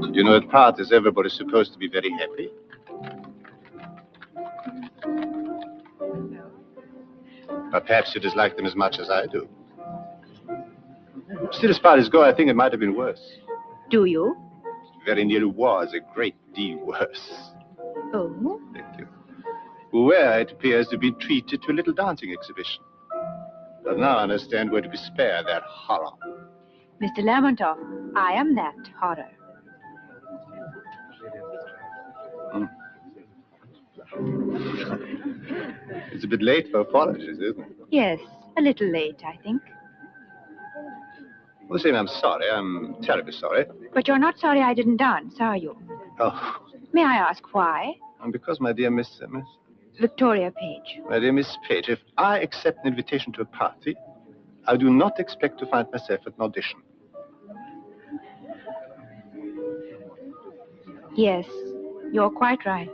You know, at parties, everybody's supposed to be very happy. Or perhaps you dislike them as much as I do. Still, as far as go, I think it might have been worse. Do you? Very nearly was a great deal worse. Oh? Thank you. Where it appears to be treated to a little dancing exhibition. But now I understand we're to be spared that horror. Mr. Lermontov, I am that horror. It's a bit late for apologies, isn't it? Yes, a little late, I think. Well, Sam, I'm sorry. I'm terribly sorry. But you're not sorry I didn't dance, are you? Oh, May I ask why? and because, my dear Miss, uh, Miss, Victoria Page. my dear Miss Page, if I accept an invitation to a party, I do not expect to find myself at an audition. Yes, you're quite right.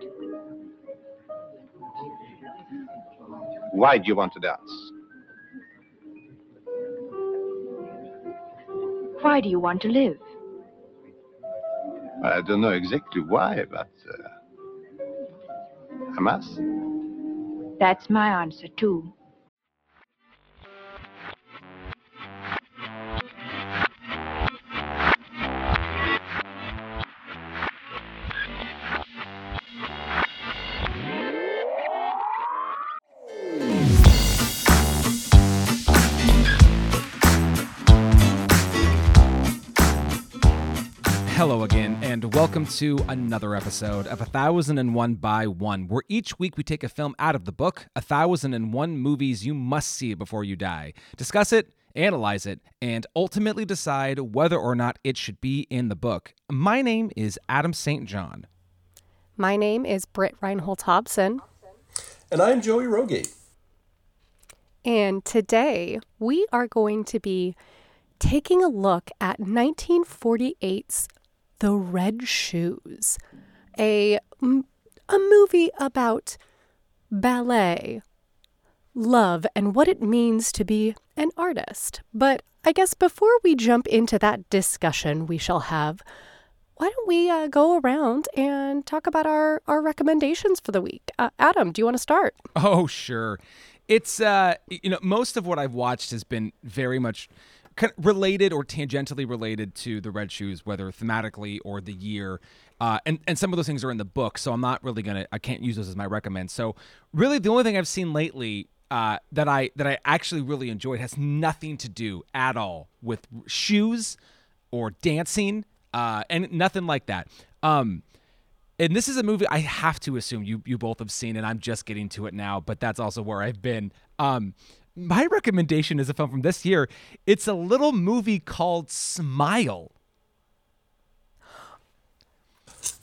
Why do you want to dance? Why do you want to live? I don't know exactly why, but uh, I must. That's my answer, too. Welcome to another episode of 1001 by 1, where each week we take a film out of the book, 1001 Movies You Must See Before You Die, discuss it, analyze it, and ultimately decide whether or not it should be in the book. My name is Adam St. John. My name is Britt Reinhold Hobson, And I'm Joey Rogate. and today we are going to be taking a look at 1948's The Red Shoes, a, a movie about ballet, love, and what it means to be an artist. But I guess before we jump into that discussion we shall have, why don't we uh, go around and talk about our, our recommendations for the week? Uh, Adam, do you want to start? Oh, sure. It's uh you know, most of what I've watched has been very much related or tangentially related to the red shoes, whether thematically or the year. Uh, and and some of those things are in the book, so I'm not really gonna I can't use those as my recommend. So really, the only thing I've seen lately uh, that I that I actually really enjoyed has nothing to do at all with shoes or dancing, uh, and nothing like that. Um, and this is a movie I have to assume you you both have seen, and I'm just getting to it now, but that's also where I've been. Um, my recommendation is a film from this year. It's a little movie called Smile.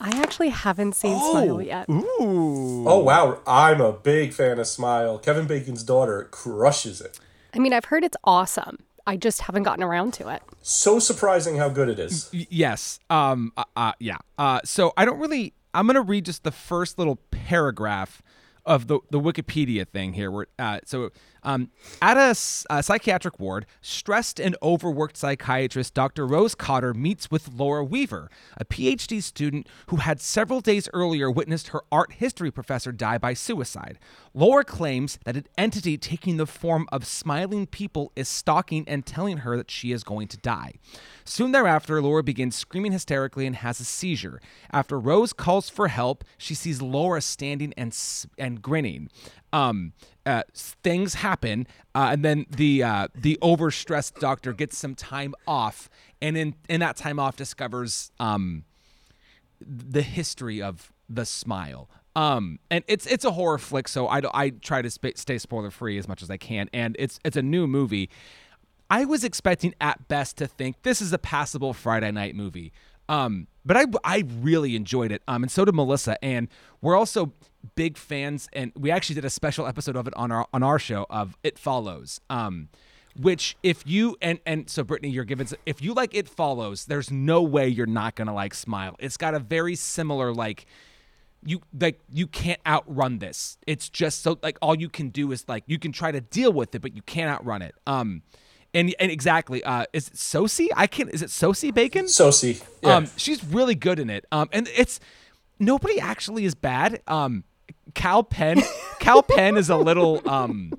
I actually haven't seen Smile yet. Ooh. Oh, wow. I'm a big fan of Smile. Kevin Bacon's daughter crushes it. I mean, I've heard it's awesome. I just haven't gotten around to it. So surprising how good it is. Y- yes. Um. Uh, uh, yeah. Uh. So I don't really. I'm gonna read just the first little paragraph of the the Wikipedia thing here. Uh. So um. At a psychiatric ward, stressed and overworked psychiatrist Dr. Rose Cotter meets with Laura Weaver, a PhD student who had several days earlier witnessed her art history professor die by suicide. Laura claims that an entity taking the form of smiling people is stalking and telling her that she is going to die. Soon thereafter, Laura begins screaming hysterically and has a seizure. After Rose calls for help, she sees Laura standing and s- and grinning. Um, uh, things happen, uh, and then the uh, the overstressed doctor gets some time off, and in in that time off discovers um, the history of the smile. Um, and it's it's a horror flick, so I, I try to sp- stay spoiler free as much as I can. And it's it's a new movie. I was expecting at best to think this is a passable Friday night movie. Um, but I I really enjoyed it. Um, and so did Melissa. And we're also big fans, and we actually did a special episode of it on our on our show of It Follows. Um, which if you and and so Brittany, you're given if you like It Follows, there's no way you're not gonna like Smile. It's got a very similar like you like you can't outrun this. It's just so like all you can do is like you can try to deal with it, but you can't outrun it. Um, and and exactly. Uh, is it Sosie? I can. Not Is it Sosie Bacon? Sosie. Yeah. Um, she's really good in it. Um, and it's nobody actually is bad. Um, Kal Penn. Kal Penn is a little um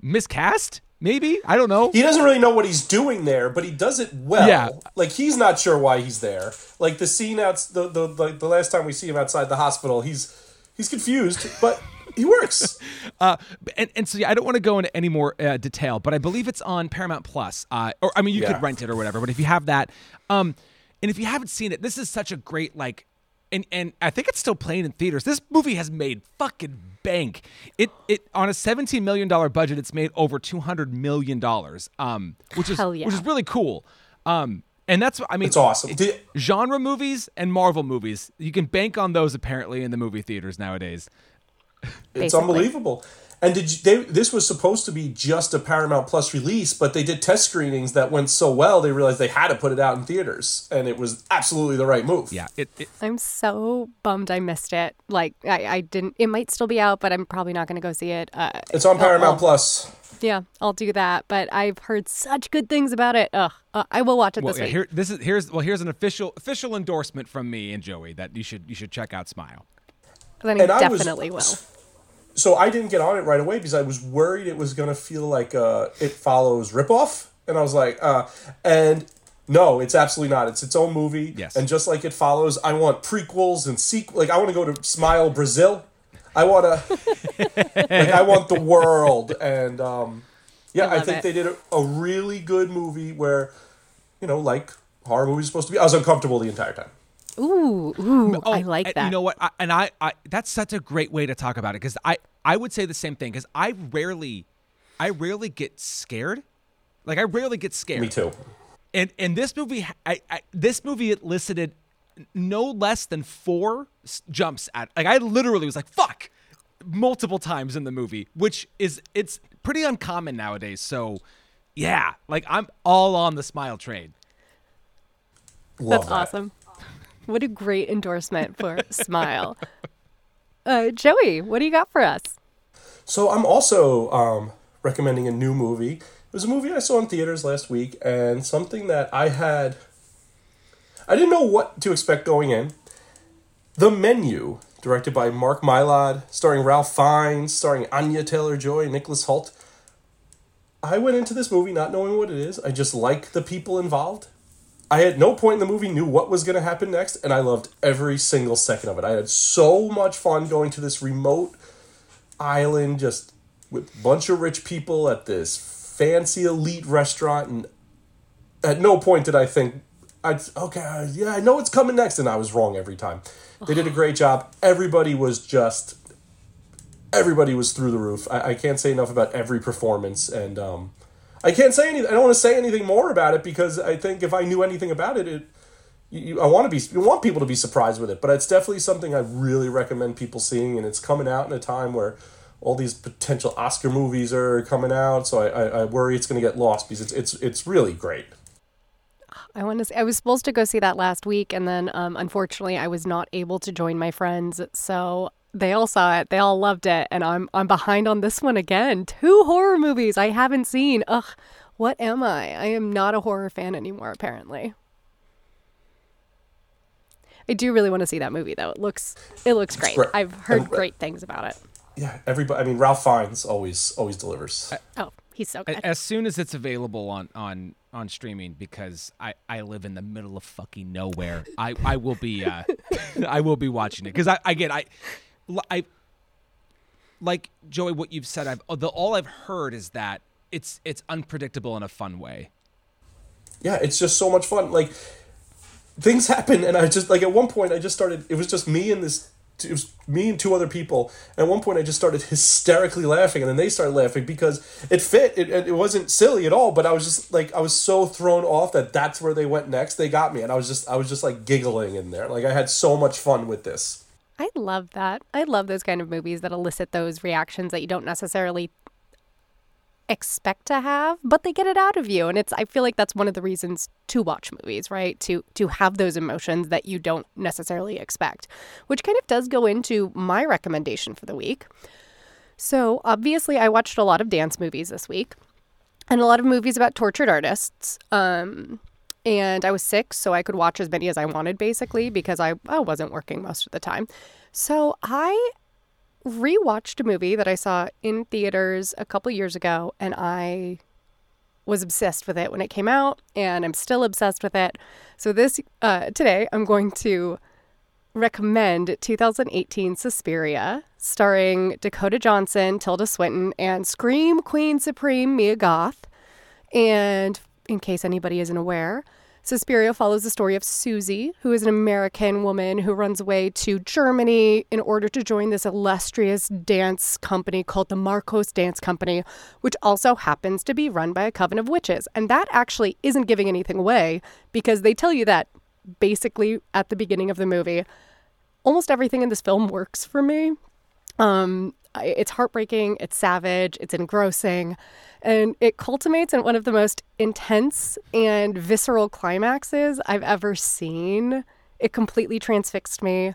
miscast. Maybe I don't know. he doesn't really know what he's doing there, but he does it well. Yeah. Like he's not sure why he's there. Like the scene out the the the, the last time we see him outside the hospital, he's he's confused, but he works. Uh, and, and so yeah, I don't want to go into any more uh, detail, but I believe it's on Paramount Plus. Uh, or I mean, you Yeah. could rent it or whatever. But if you have that, um, and if you haven't seen it, this is such a great like, and and I think it's still playing in theaters. This movie has made fucking bank. It it on a seventeen million dollar budget, it's made over two hundred million dollars. Um, which is yeah. which is really cool. Um, and that's I mean, It's awesome. Did- genre movies and Marvel movies, you can bank on those apparently in the movie theaters nowadays. It's Basically. unbelievable. And did you, they? This was supposed to be just a Paramount Plus release, but they did test screenings that went so well they realized they had to put it out in theaters, and it was absolutely the right move. Yeah, it, it I'm so bummed I missed it. Like I, I didn't. It might still be out, but I'm probably not going to go see it. Uh, It's on Paramount I'll- Plus. yeah, I'll do that. But I've heard such good things about it. Ugh, uh, I will watch it Well, this yeah, week. here this is here's well here's an official official endorsement from me and Joey that you should you should check out Smile. then I and I was- definitely will. So I didn't get on it right away because I was worried it was going to feel like uh, it follows ripoff, and I was like, uh, and no, it's absolutely not. It's its own movie, Yes. and just like it follows, I want prequels and sequel. Like I want to go to Smile Brazil. I want to, like I want the world, and um, yeah, I I, think it. they did a, a really good movie where, you know, like horror movies are supposed to be. I was uncomfortable the entire time. Ooh, ooh, oh, I Oh, like and that. You know what? I, and I, I that's such a great way to talk about it because I I would say the same thing because I rarely I rarely get scared. Like I rarely get scared. Me too. And and this movie, I, I this movie elicited no less than four s- jumps at. Like I literally was like, "Fuck," multiple times in the movie, which is it's pretty uncommon nowadays. So, yeah, like I'm all on the smile train. Love That's that. awesome. What a great endorsement for Smile. Uh, Joey, what do you got for us? So I'm also um, recommending a new movie. It was a movie I saw in theaters last week, and something that I had. I didn't know what to expect going in. The Menu, directed by Mark Mylod, starring Ralph Fiennes, starring Anya Taylor Joy, Nicholas Hoult. I went into this movie not knowing what it is. I just like the people involved. I at no point in the movie knew what was going to happen next, and I loved every single second of it. I had so much fun going to this remote island just with a bunch of rich people at this fancy elite restaurant and at no point did I think I'd okay yeah I know what's coming next and I was wrong every time. They did a great job. Everybody was just everybody was through the roof. I, I can't say enough about every performance and um I can't say anything I don't want to say anything more about it because I think if I knew anything about it it you, I want to be you want people to be surprised with it, but it's definitely something I really recommend people seeing, and it's coming out in a time where all these potential Oscar movies are coming out, so I, I, I worry it's going to get lost because it's it's it's really great. I want to. I was supposed to go see that last week, and then um, unfortunately, I was not able to join my friends. So they all saw it. They all loved it, and I'm I'm behind on this one again. Two horror movies I haven't seen. Ugh, what am I? I am not a horror fan anymore. Apparently. I do really want to see that movie though. It looks it looks great. great. I've heard And- great things about it. Yeah, everybody. I mean, Ralph Fiennes always always delivers. Oh, he's so good. As soon as it's available on on on streaming, because I I live in the middle of fucking nowhere, I I will be uh I will be watching it because I again I I like Joey what you've said. I've the all I've heard is that it's it's unpredictable in a fun way. yeah, it's just so much fun. Like things happen, and I just like at one point I just started. It was just me and this. It was me and two other people. And at one point, I just started hysterically laughing, and then they started laughing because it fit. It, it wasn't silly at all, but I was just like I was so thrown off that that's where they went next. They got me, and I was just I was just like giggling in there. Like I had so much fun with this. I love that. I love those kind of movies that elicit those reactions that you don't necessarily expect to have, but they get it out of you. And it's I feel like that's one of the reasons to watch movies, right? To to have those emotions that you don't necessarily expect. Which kind of does go into my recommendation for the week. So, obviously I watched a lot of dance movies this week. and a lot of movies about tortured artists. Um, and I was sick, so I could watch as many as I wanted, basically, because I, I wasn't working most of the time. So I rewatched a movie that I saw in theaters a couple years ago, and I was obsessed with it when it came out, and I'm still obsessed with it. So this uh, today, I'm going to recommend 2018 Suspiria, starring Dakota Johnson, Tilda Swinton, and Scream Queen Supreme Mia Goth. And in case anybody isn't aware, Suspiria follows the story of Susie, who is an American woman who runs away to Germany in order to join this illustrious dance company called the Markos Dance Company, which also happens to be run by a coven of witches. And that actually isn't giving anything away because they tell you that basically at the beginning of the movie. Almost everything in this film works for me. Um, it's heartbreaking, it's savage, it's engrossing, and it culminates in one of the most intense and visceral climaxes I've ever seen. It completely transfixed me.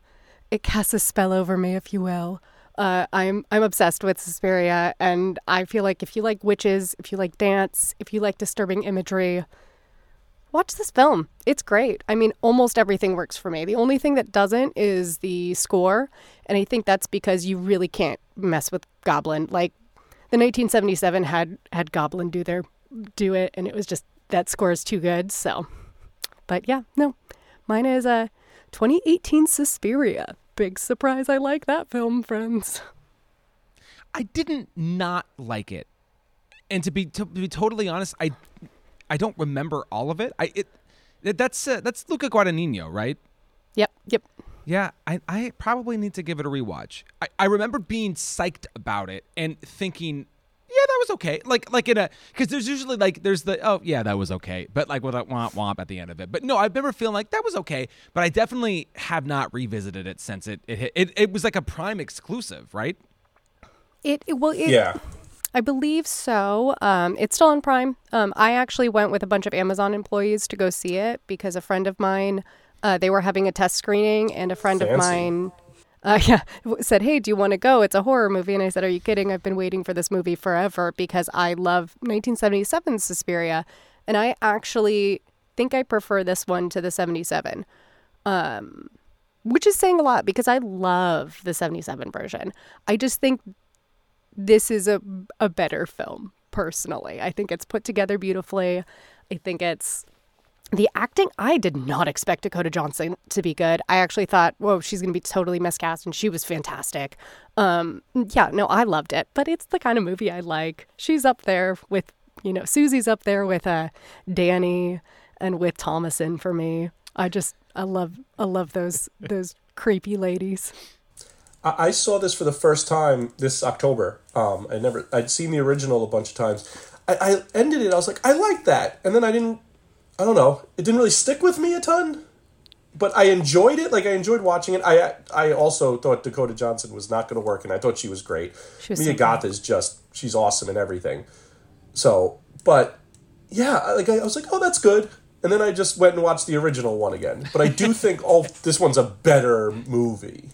It casts a spell over me, if you will. Uh, I'm I'm obsessed with Suspiria, and I feel like if you like witches, if you like dance, if you like disturbing imagery, watch this film. It's great. I mean, almost everything works for me. The only thing that doesn't is the score, and I think that's because you really can't mess with Goblin. Like the 1977 had had Goblin do their do it, and it was just that score is too good. So, but yeah, no, mine is a uh, 2018 Suspiria. Big surprise! I like that film, friends. I didn't not like it, and to be to be totally honest, I I don't remember all of it. I it that's uh, that's Luca Guadagnino, right? Yep. Yep. Yeah, I, I probably need to give it a rewatch. I, I remember being psyched about it and thinking, yeah, that was okay. Like like in a because there's usually like there's the oh yeah that was okay, but like with a womp womp at the end of it. But no, I remember feeling like that was okay. But I definitely have not revisited it since it it it, it was like a Prime exclusive, right? It, it well it, yeah. I believe so. Um, it's still on Prime. Um, I actually went with a bunch of Amazon employees to go see it because a friend of mine, uh, they were having a test screening, and a friend Fancy. of mine, uh, yeah, said, "Hey, do you want to go? It's a horror movie." And I said, "Are you kidding? I've been waiting for this movie forever because I love 1977's Suspiria, and I actually think I prefer this one to the 77." Um, which is saying a lot because I love the 77 version. I just think this is a a better film personally. I think it's put together beautifully. I think it's the acting I did not expect Dakota Johnson to be good. I actually thought, whoa, she's going to be totally miscast, and she was fantastic. Um, yeah, no, I loved it, but it's the kind of movie I like. She's up there with, you know, Susie's up there with uh, Danny and with Thomasin for me. I just, I love, I love those those creepy ladies. I saw this for the first time this October. Um, I never, I'd seen the original a bunch of times. I, I ended it. I was like, I like that, and then I didn't. I don't know. It didn't really stick with me a ton, but I enjoyed it. Like I enjoyed watching it. I I also thought Dakota Johnson was not going to work, and I thought she was great. She was Mia Goth is just she's awesome and everything. So, but yeah, like I, I was like, oh, that's good. And then I just went and watched the original one again. But I do think oh, this one's a better movie.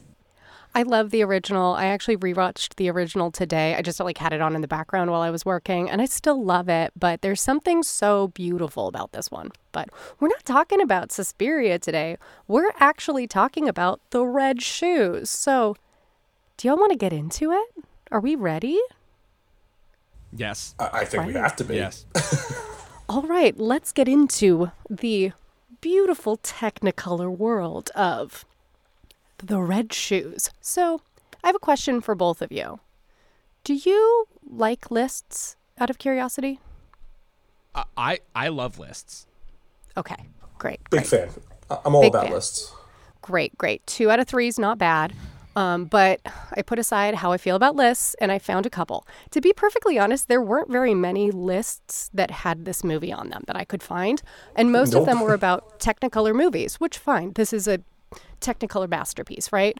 I love the original. I actually rewatched the original today. I just like had it on in the background while I was working, and I still love it. But there's something so beautiful about this one. But we're not talking about Suspiria today. We're actually talking about the red shoes. So, do y'all want to get into it? Are we ready? Yes. I, I think Right. we have to be. Yes. All right, let's get into the beautiful Technicolor world of the red shoes. So, I have a question for both of you. Do you like lists out of curiosity? I I, I love lists. Okay, great. Big great. fan. I- I'm all Big about fan. lists. Great, great. Two out of three is not bad. Um, but I put aside how I feel about lists and I found a couple. To be perfectly honest, there weren't very many lists that had this movie on them that I could find. And most of them were about Technicolor movies, which, fine, this is a Technicolor masterpiece, right?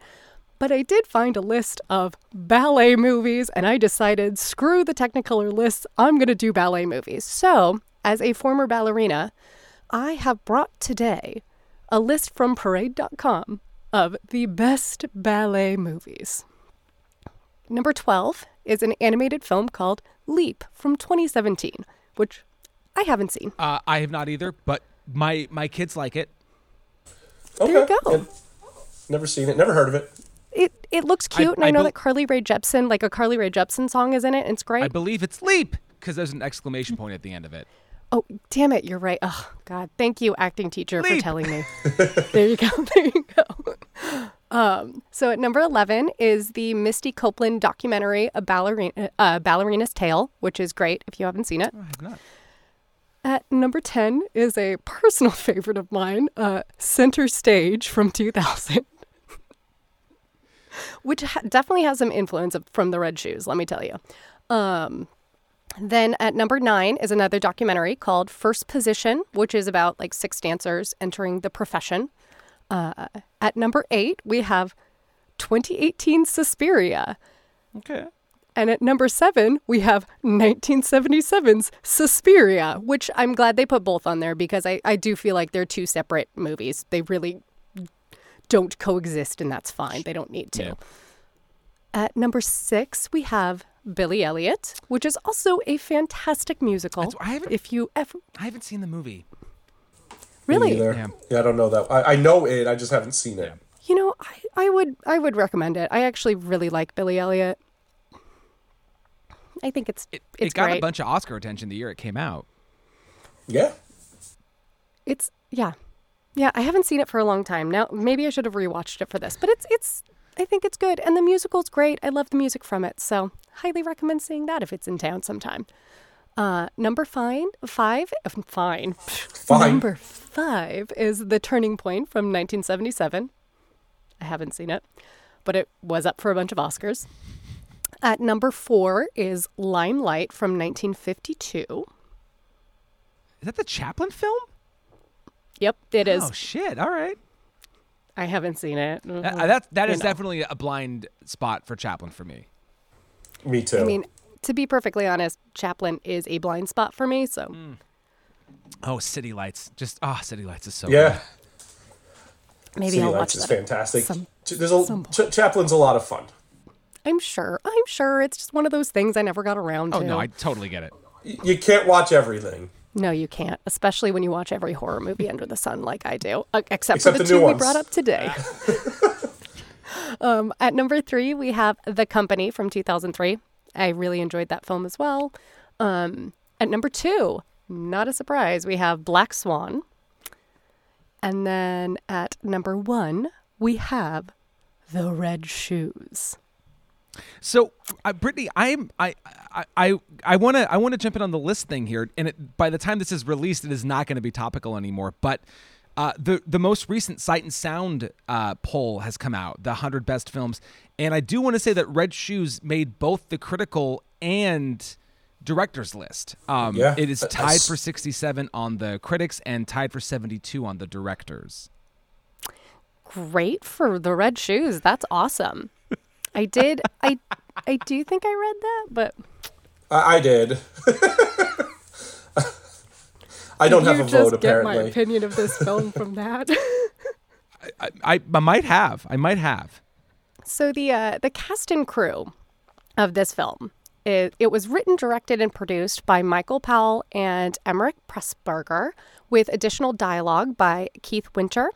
But I did find a list of ballet movies, and I decided, screw the Technicolor lists, I'm going to do ballet movies. So, as a former ballerina, I have brought today a list from parade.com of the best ballet movies. Number 12 is an animated film called Leap from 2017, which I haven't seen. Uh, I have not either, but my my kids like it. Okay. There you go. Yeah. Never seen it. Never heard of it. It it looks cute, and I I know bel- that Carly Rae Jepsen, like a Carly Rae Jepsen song, is in it. and It's great. I believe it's leap because there's an exclamation point at the end of it. Oh, damn it, you're right. Oh, God. Thank you, acting teacher, for telling me. there you go. There you go. Um, so at number 11 is the Misty Copeland documentary, A Ballerina, uh, Ballerina's Tale, which is great if you haven't seen it. I have not. At number 10 is a personal favorite of mine, uh, Center Stage from 2000, which ha- definitely has some influence from the Red Shoes, let me tell you. Um, then at number nine is another documentary called First Position, which is about like six dancers entering the profession. Uh, at number eight, we have 2018 Suspiria. Okay. And at number seven, we have 1977's Suspiria, which I'm glad they put both on there because I, I do feel like they're two separate movies. They really don't coexist, and that's fine. They don't need to. Yeah. At number six, we have Billy Elliot, which is also a fantastic musical. That's- I haven't- if you ever I haven't seen the movie. Really. Yeah. Yeah. I don't know that. I, I know it. I just haven't seen it. you know, I, I would I would recommend it. I actually really like Billy Elliot. I think it's It, it's it got great. a bunch of Oscar attention the year it came out. Yeah. It's yeah, yeah. I haven't seen it for a long time now. Maybe I should have rewatched it for this, but it's it's. I think it's good, and the musical's great. I love the music from it, so highly recommend seeing that if it's in town sometime. Uh, number five, five, fine. Fine. Number five is The Turning Point from 1977. I haven't seen it, but it was up for a bunch of Oscars. At number four is Limelight from 1952. Is that the Chaplin film? Yep, it is. Oh shit! All right. I haven't seen it. Uh, that that You is know. definitely a blind spot for Chaplin for me. Me too. I mean, to be perfectly honest, Chaplin is a blind spot for me. So Oh, City Lights. Just ah, City Lights is so yeah. maybe City I'll Lights watch is that. fantastic. some- There's a Ch- Chaplin's a lot of fun. I'm sure. I'm sure. It's just one of those things I never got around Oh to. Oh, no, I totally get it. You can't watch everything. No, you can't. Especially when you watch every horror movie under the sun, like I do, uh, except, Except for the, the new two we brought up today. um, at number three, we have The Company from 2003. I really enjoyed that film as well. Um, at number two, not a surprise, we have Black Swan. And then at number one, we have The Red Shoes. So, uh, Brittany, I'm I I I I want to I want to jump in on the list thing here, and it, by the time this is released, it is not going to be topical anymore. But uh, the the most recent Sight and Sound uh, poll has come out, the hundred best films, and I do want to say that Red Shoes made both the critical and directors list. Um, Yeah, it is I- I tied for 67 on the critics and tied for 72 on the directors. Great for The Red Shoes. That's awesome. I did. I I do think I read that, but I, I did. I don't have you a just vote get my opinion of this film from that. I, I, I might have. I might have. so the uh, the cast and crew of this film. It, it was written, directed, and produced by Michael Powell and Emeric Pressburger, with additional dialogue by Keith Winter.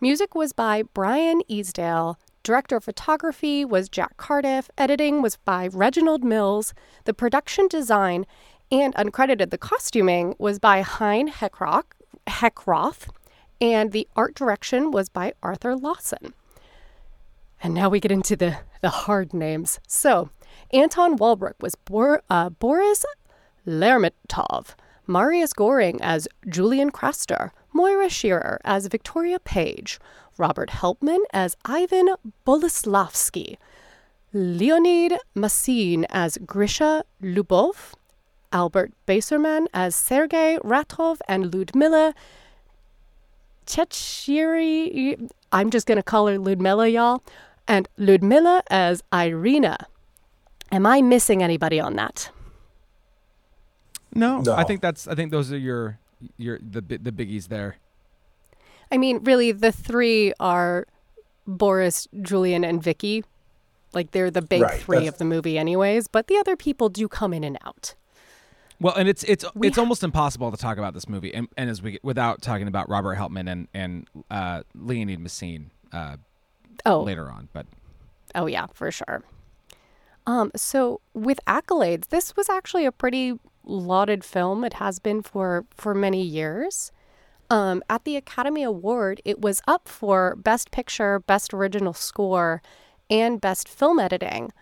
Music was by Brian Easdale. Director of photography was Jack Cardiff. Editing was by Reginald Mills. The production design and uncredited the costuming was by Hein Heckroth, Heckroth. And the art direction was by Arthur Lawson. And now we get into the, the hard names. So, Anton Walbrook was Bor- uh, Boris Lermontov, Marius Goring as Julian Craster, Moira Shearer as Victoria Page, Robert Helpmann as Ivan Boleslavsky, Leonid Massine as Grisha Lubov, Albert Bassermann as Sergei Ratov, and Ludmila Chechiri. I'm just going to call her Ludmilla, y'all. And Ludmilla as Irina. Am I missing anybody on that? No, No. I think that's. I think those are your your the the biggies there. I mean, really, the three are Boris, Julian, and Vicky. Like, they're the big Right, three that's- of the movie, anyways. But the other people do come in and out. Well, and it's it's it's almost impossible to talk about this movie, and, and as we without talking about Robert Helpmann and and uh, Leonid Massine uh, Oh, later on. But Oh yeah, for sure. Um, so with accolades, this was actually a pretty lauded film. It has been for for many years. Um, at the Academy Award, it was up for Best Picture, Best Original Score, and Best Film Editing.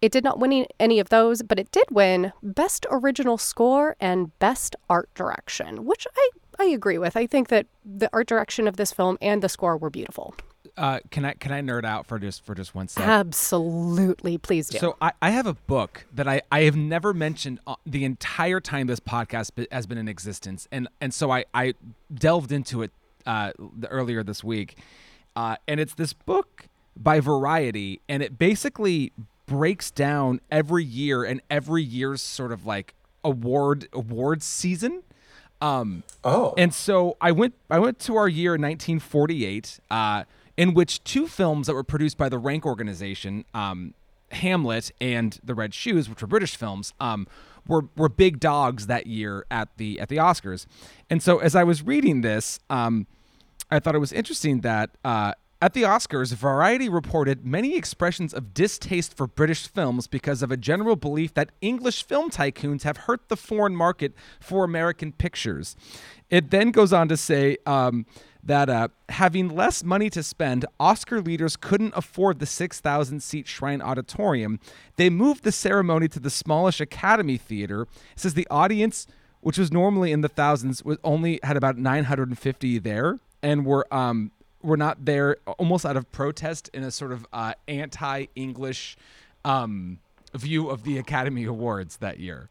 It did not win any- of those, but it did win Best Original Score and Best Art Direction, which I, I agree with. I think that the art direction of this film and the score were beautiful. Uh, can I can I nerd out for just for just one second? Absolutely, please do. So I, I have a book that I, I have never mentioned uh, the entire time this podcast has been in existence, and and so I, I delved into it uh, the, earlier this week, uh, and it's this book by Variety, and it basically breaks down every year and every year's sort of like award awards season. Um, Oh, and so I went I went to our year in 1948, uh, in which two films that were produced by the Rank organization, um, Hamlet and The Red Shoes, which were British films, um, were were big dogs that year at the at the Oscars. And so as I was reading this, um, I thought it was interesting that uh, at the Oscars, Variety reported many expressions of distaste for British films because of a general belief that English film tycoons have hurt the foreign market for American pictures. It then goes on to say um, that uh, having less money to spend, Oscar leaders couldn't afford the 6,000 seat Shrine Auditorium. They moved the ceremony to the smallish Academy Theater. It says the audience which was normally in the thousands, was only had about 950 there, and were um were not there almost out of protest in a sort of uh, anti-English um, view of the Academy Awards that year.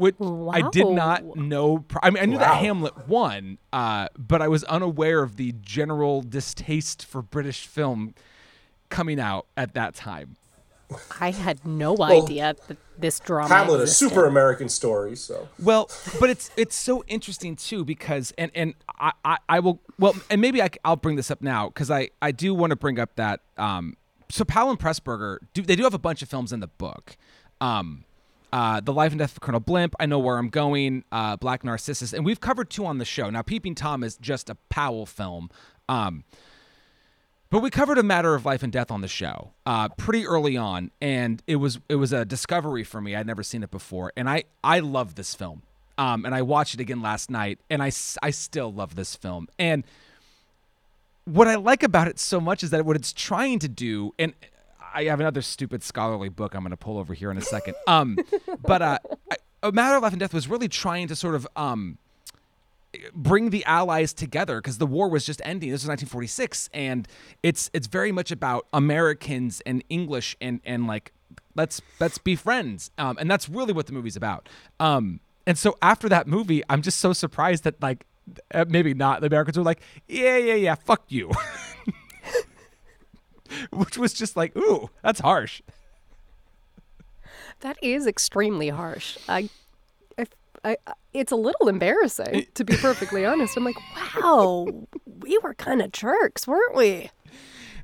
Which I did not know. I mean, I knew that Hamlet won, uh, but I was unaware of the general distaste for British film coming out at that time. I had no idea that this drama Hamlet, a super American story. So Well, but it's it's so interesting too because and and I I, I will well and maybe I, will bring this up now because I I do want to bring up that um so Powell and Pressburger do they do have a bunch of films in the book, um. Uh, the Life and Death of Colonel Blimp, I Know Where I'm Going, uh, Black Narcissus, and we've covered two on the show. Now, Peeping Tom is just a Powell film, um, but we covered a matter of life and death on the show uh, pretty early on, and it was it was a discovery for me. I'd never seen it before, and I I love this film. Um, and I watched it again last night, and I I still love this film. And what I like about it so much is that what it's trying to do, and I have another stupid scholarly book I'm going to pull over here in a second. Um, but uh, a matter of life and death was really trying to sort of um bring the allies together because the war was just ending. This was 1946, and it's it's very much about Americans and English and and like let's let's be friends. Um, and that's really what the movie's about. Um, and so after that movie, I'm just so surprised that like uh, maybe not the Americans were like yeah yeah yeah fuck you, which was just like ooh that's harsh. That is extremely harsh. I, I, I, it's a little embarrassing to be perfectly honest. I'm like, wow, we were kind of jerks, weren't we?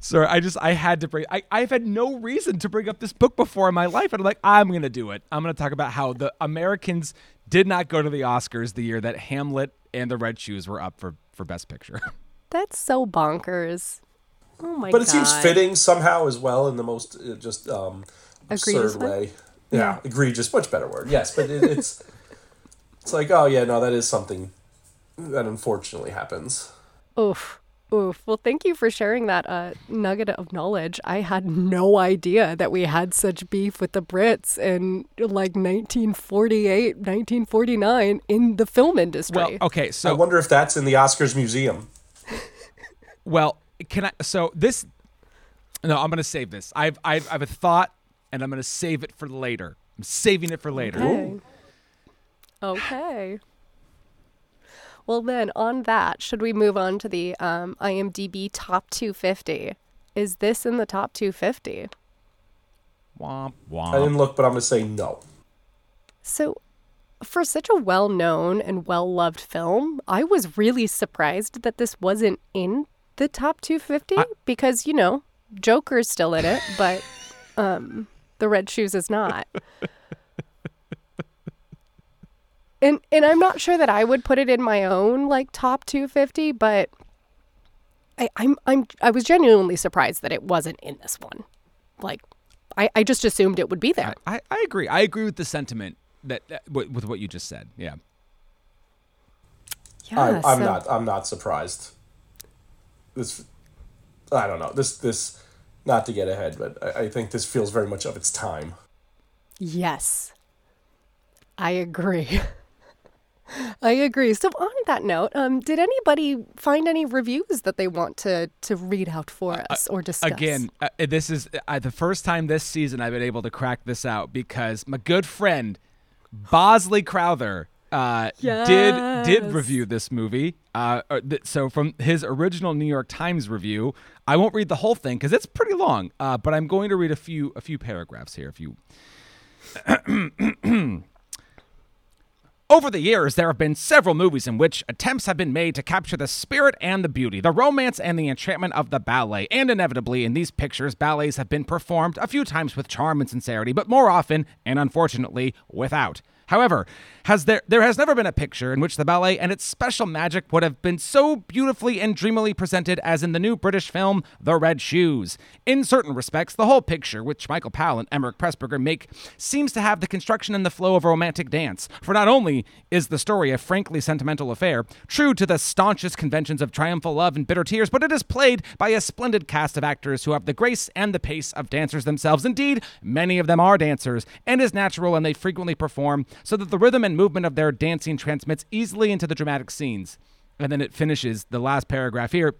So I just I had to bring I, I've had no reason to bring up this book before in my life. And I'm like, I'm gonna do it. I'm gonna talk about how the Americans did not go to the Oscars the year that Hamlet and the Red Shoes were up for, for Best Picture. That's so bonkers. Oh my but god! it seems fitting somehow as well in the most uh, just um, absurd way? way. Yeah, egregious, much better word. Yes, but it, it's it's like, oh yeah, no, that is something that unfortunately happens. Oof. Oof. Well, thank you for sharing that uh, nugget of knowledge. I had no idea that we had such beef with the Brits in like 1948, 1949 in the film industry. well, okay, so I wonder if that's in the Oscars museum. well, can I so this no, I'm gonna save this. I've I've I have a thought and I'm gonna save it for later. I'm saving it for later. Okay. Okay. Well, then, on that, should we move on to the um, IMDb top 250? Is this in the top 250? Womp I didn't look, but I'm gonna say no. So, for such a well known and well loved film, I was really surprised that this wasn't in the top 250 because, you know, Joker's still in it, but um, The Red Shoes is not. and and I'm not sure that I would put it in my own like top 250, but I, I'm I'm I was genuinely surprised that it wasn't in this one. Like, I, I just assumed it would be there. I, I agree. I agree with the sentiment that, that with, with what you just said. Yeah. Yeah, I, I'm so- not. I'm not surprised. This, I don't know. This this, not to get ahead, but I, I think this feels very much of its time. Yes. I agree. I agree. So on that note, um, did anybody find any reviews that they want to to read out for us or discuss? Again, uh, this is uh, the first time this season I've been able to crack this out because my good friend Bosley Crowther uh, did did review this movie. Uh, uh, th- so from his original New York Times review, I won't read the whole thing because it's pretty long. Uh, but I'm going to read a few a few paragraphs here. A few. Over the years, there have been several movies in which attempts have been made to capture the spirit and the beauty, the romance and the enchantment of the ballet. And inevitably, in these pictures, ballets have been performed a few times with charm and sincerity, but more often, and unfortunately, without. However, has there there has never been a picture in which the ballet and its special magic would have been so beautifully and dreamily presented as in the new British film The Red Shoes. In certain respects, the whole picture, which Michael Powell and Emeric Pressburger make, seems to have the construction and the flow of a romantic dance. For not only is the story a frankly sentimental affair, true to the staunchest conventions of triumphal love and bitter tears, but it is played by a splendid cast of actors who have the grace and the pace of dancers themselves. Indeed, many of them are dancers, and is natural and they frequently perform, so that the rhythm and movement of their dancing transmits easily into the dramatic scenes. And then it finishes the last paragraph here.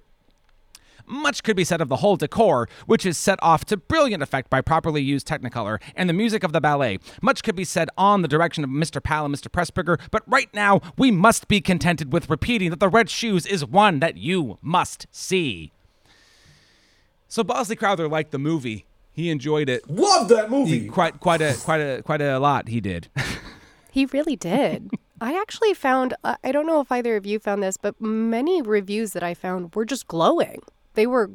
Much could be said of the whole decor, which is set off to brilliant effect by properly used Technicolor, and the music of the ballet. Much could be said on the direction of Mr. Powell and Mr. Pressburger, but right now we must be contented with repeating that The Red Shoes is one that you must see. So Bosley Crowther liked the movie. He enjoyed it Loved that movie. he, quite quite a quite a quite a lot. He did. He really did. I actually found, uh, I don't know if either of you found this, but many reviews that I found were just glowing. They were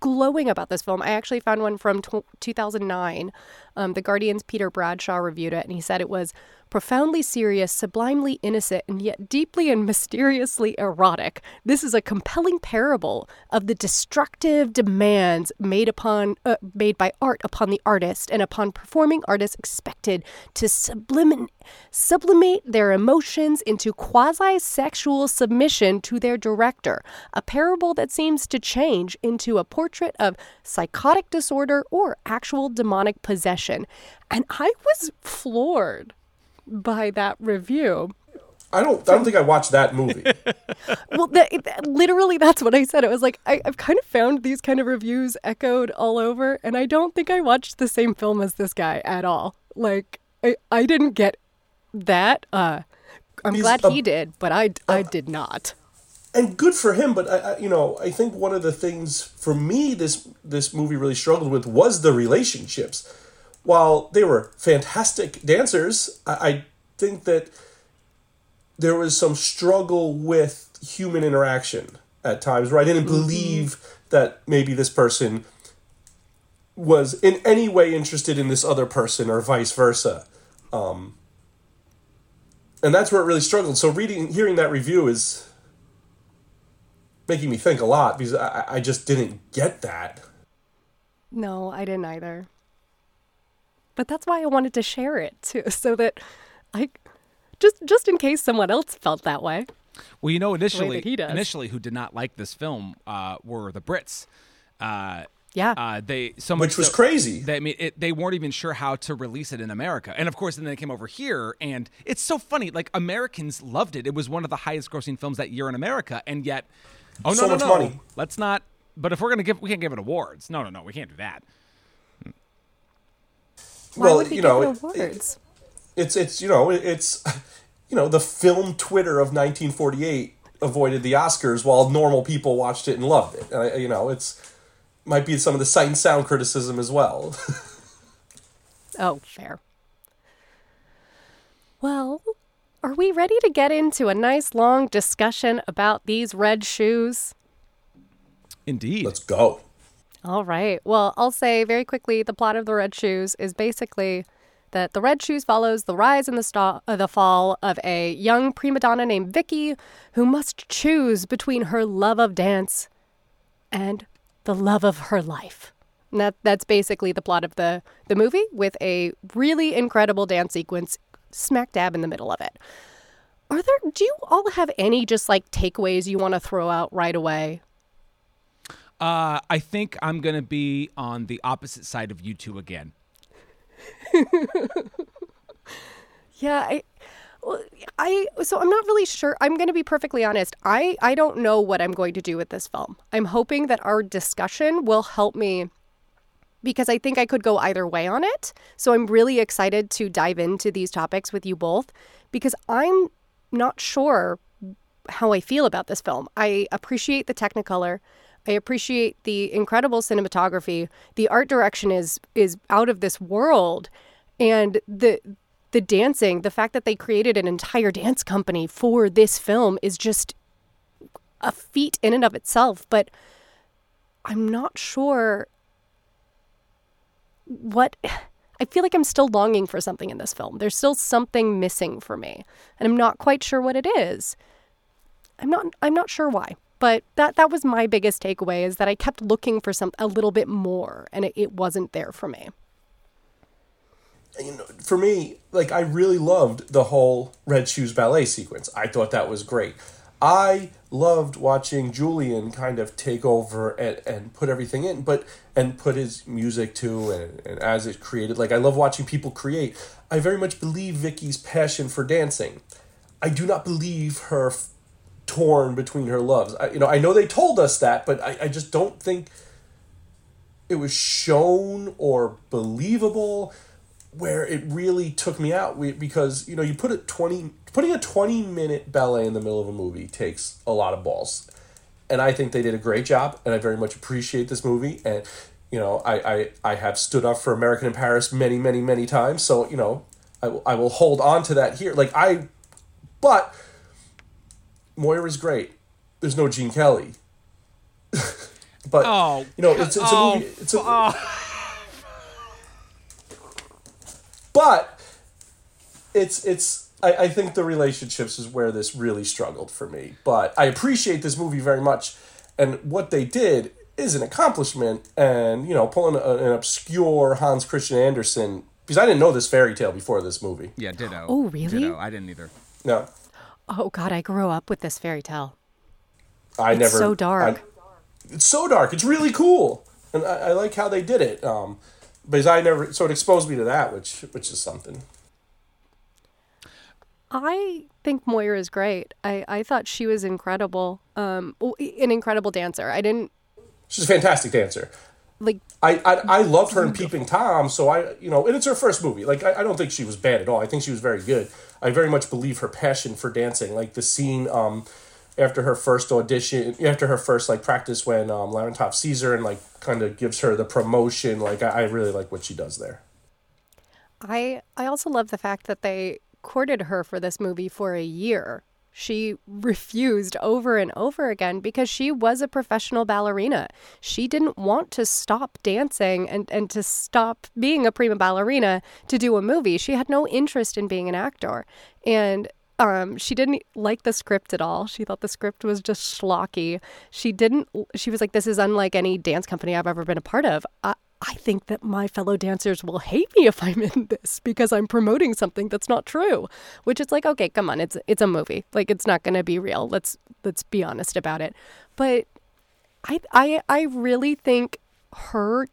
glowing about this film. I actually found one from tw 2009. Um, the Guardian's Peter Bradshaw reviewed it, and he said it was profoundly serious, sublimely innocent, and yet deeply and mysteriously erotic. This is a compelling parable of the destructive demands made upon uh, made by art upon the artist and upon performing artists expected to sublimate sublimate their emotions into quasi-sexual submission to their director. A parable that seems to change into a portrait of psychotic disorder or actual demonic possession. And I was floored by that review. I don't. I don't think I watched that movie. Well, that, that- literally, that's what I said. It was like I, I've kind of found these kind of reviews echoed all over, and I don't think I watched the same film as this guy at all. Like, I, I didn't get that. Uh, I'm He's glad he did, but I, I did not. and good for him. But I, I, you know, I think one of the things for me this this movie really struggled with was the relationships. While they were fantastic dancers, I, I think that there was some struggle with human interaction at times where I didn't believe that maybe this person was in any way interested in this other person or vice versa. Um, and that's where it really struggled. So reading, hearing that review is making me think a lot because I, I just didn't get that. No, I didn't either. But that's why I wanted to share it too, so that I just just in case someone else felt that way. Well, you know, initially, he does. initially, who did not like this film uh, were the Brits. Uh, Yeah. uh, they so much Which was so- crazy. They, I mean, it, they weren't even sure how to release it in America, and of course, then they came over here, and it's so funny. Like Americans loved it; it was one of the highest-grossing films that year in America, and yet, oh no, So no, much no, money. let's not. But if we're gonna give, we can't give it awards. No, no, no, we can't do that. Why well, would we you know, give it it- It's it's you know it's you know the film Twitter of 1948 avoided the Oscars while normal people watched it and loved it. Uh, you know, it's might be some of the sight and sound criticism as well. Oh, fair. Well, are we ready to get into a nice long discussion about these red shoes? Indeed. Let's go. All right. Well, I'll say very quickly the plot of the Red Shoes is basically that The Red Shoes follows the rise and the, sta- uh, the fall of a young prima donna named Vicky who must choose between her love of dance and the love of her life. And that, that's basically the plot of the, the movie with a really incredible dance sequence smack dab in the middle of it. Are there, do you all have any just like takeaways you want to throw out right away? Uh, I think I'm gonna be on the opposite side of you two again. Yeah, I, well, I so I'm not really sure. I'm going to be perfectly honest. I I don't know what I'm going to do with this film. I'm hoping that our discussion will help me because I think I could go either way on it. So I'm really excited to dive into these topics with you both because I'm not sure how I feel about this film. I appreciate the Technicolor. I appreciate the incredible cinematography. The art direction is is out of this world. And the the dancing, the fact that they created an entire dance company for this film is just a feat in and of itself, but I'm not sure what I feel like I'm still longing for something in this film. There's still something missing for me, and I'm not quite sure what it is. I'm not I'm not sure why. But that that was my biggest takeaway is that I kept looking for some a little bit more and it, it wasn't there for me. you know, for me, like I really loved the whole Red Shoes ballet sequence. I thought that was great. I loved watching Julian kind of take over and, and put everything in, but and put his music to and, and as it created. Like I love watching people create. I very much believe Vicky's passion for dancing. I do not believe her torn between her loves. I, you know, I know they told us that, but I, I just don't think it was shown or believable where it really took me out. We, because you know you put a 20 putting a 20 minute ballet in the middle of a movie takes a lot of balls. And i think they did a great job and i very much appreciate this movie. And you know i i, I have stood up for american in paris many many many times. So you know I will, I will hold on to that here. Like i but moira's great there's no gene kelly but Oh, you know it's, it's oh, a movie it's a, oh. but it's it's I, I think the relationships is where this really struggled for me but i appreciate this movie very much and what they did is an accomplishment and you know pulling a, an obscure hans christian andersen because i didn't know this fairy tale before this movie Yeah, ditto. Oh, really? Ditto. I didn't either. no Oh god, I grew up with this fairy tale. i never It's never so dark. I- it's so dark it's really cool and I, I like how they did it um because i never so it exposed me to that which which is something I think Moira is great. I, I thought she was incredible. Um, an incredible dancer. I didn't she's a fantastic dancer like. I, I I loved her in Peeping Tom, so I you know, and it's her first movie. Like I, I don't think she was bad at all. I think she was very good. I very much believe her passion for dancing. Like the scene um after her first audition, after her first like practice when um Lermontov sees her and like kind of gives her the promotion. Like I, I really like what she does there. I I also love the fact that they courted her for this movie for a year. She refused over and over again because she was a professional ballerina. She didn't want to stop dancing and, and to stop being a prima ballerina to do a movie. She had no interest in being an actor. And um, she didn't like the script at all. She thought the script was just schlocky. She didn't, she was like, this is unlike any dance company I've ever been a part of. I, I think that my fellow dancers will hate me if I'm in this because I'm promoting something that's not true. Which is like, okay, come on, it's it's a movie. Like it's not to be real. Let's let's be honest about it. But I I I really think her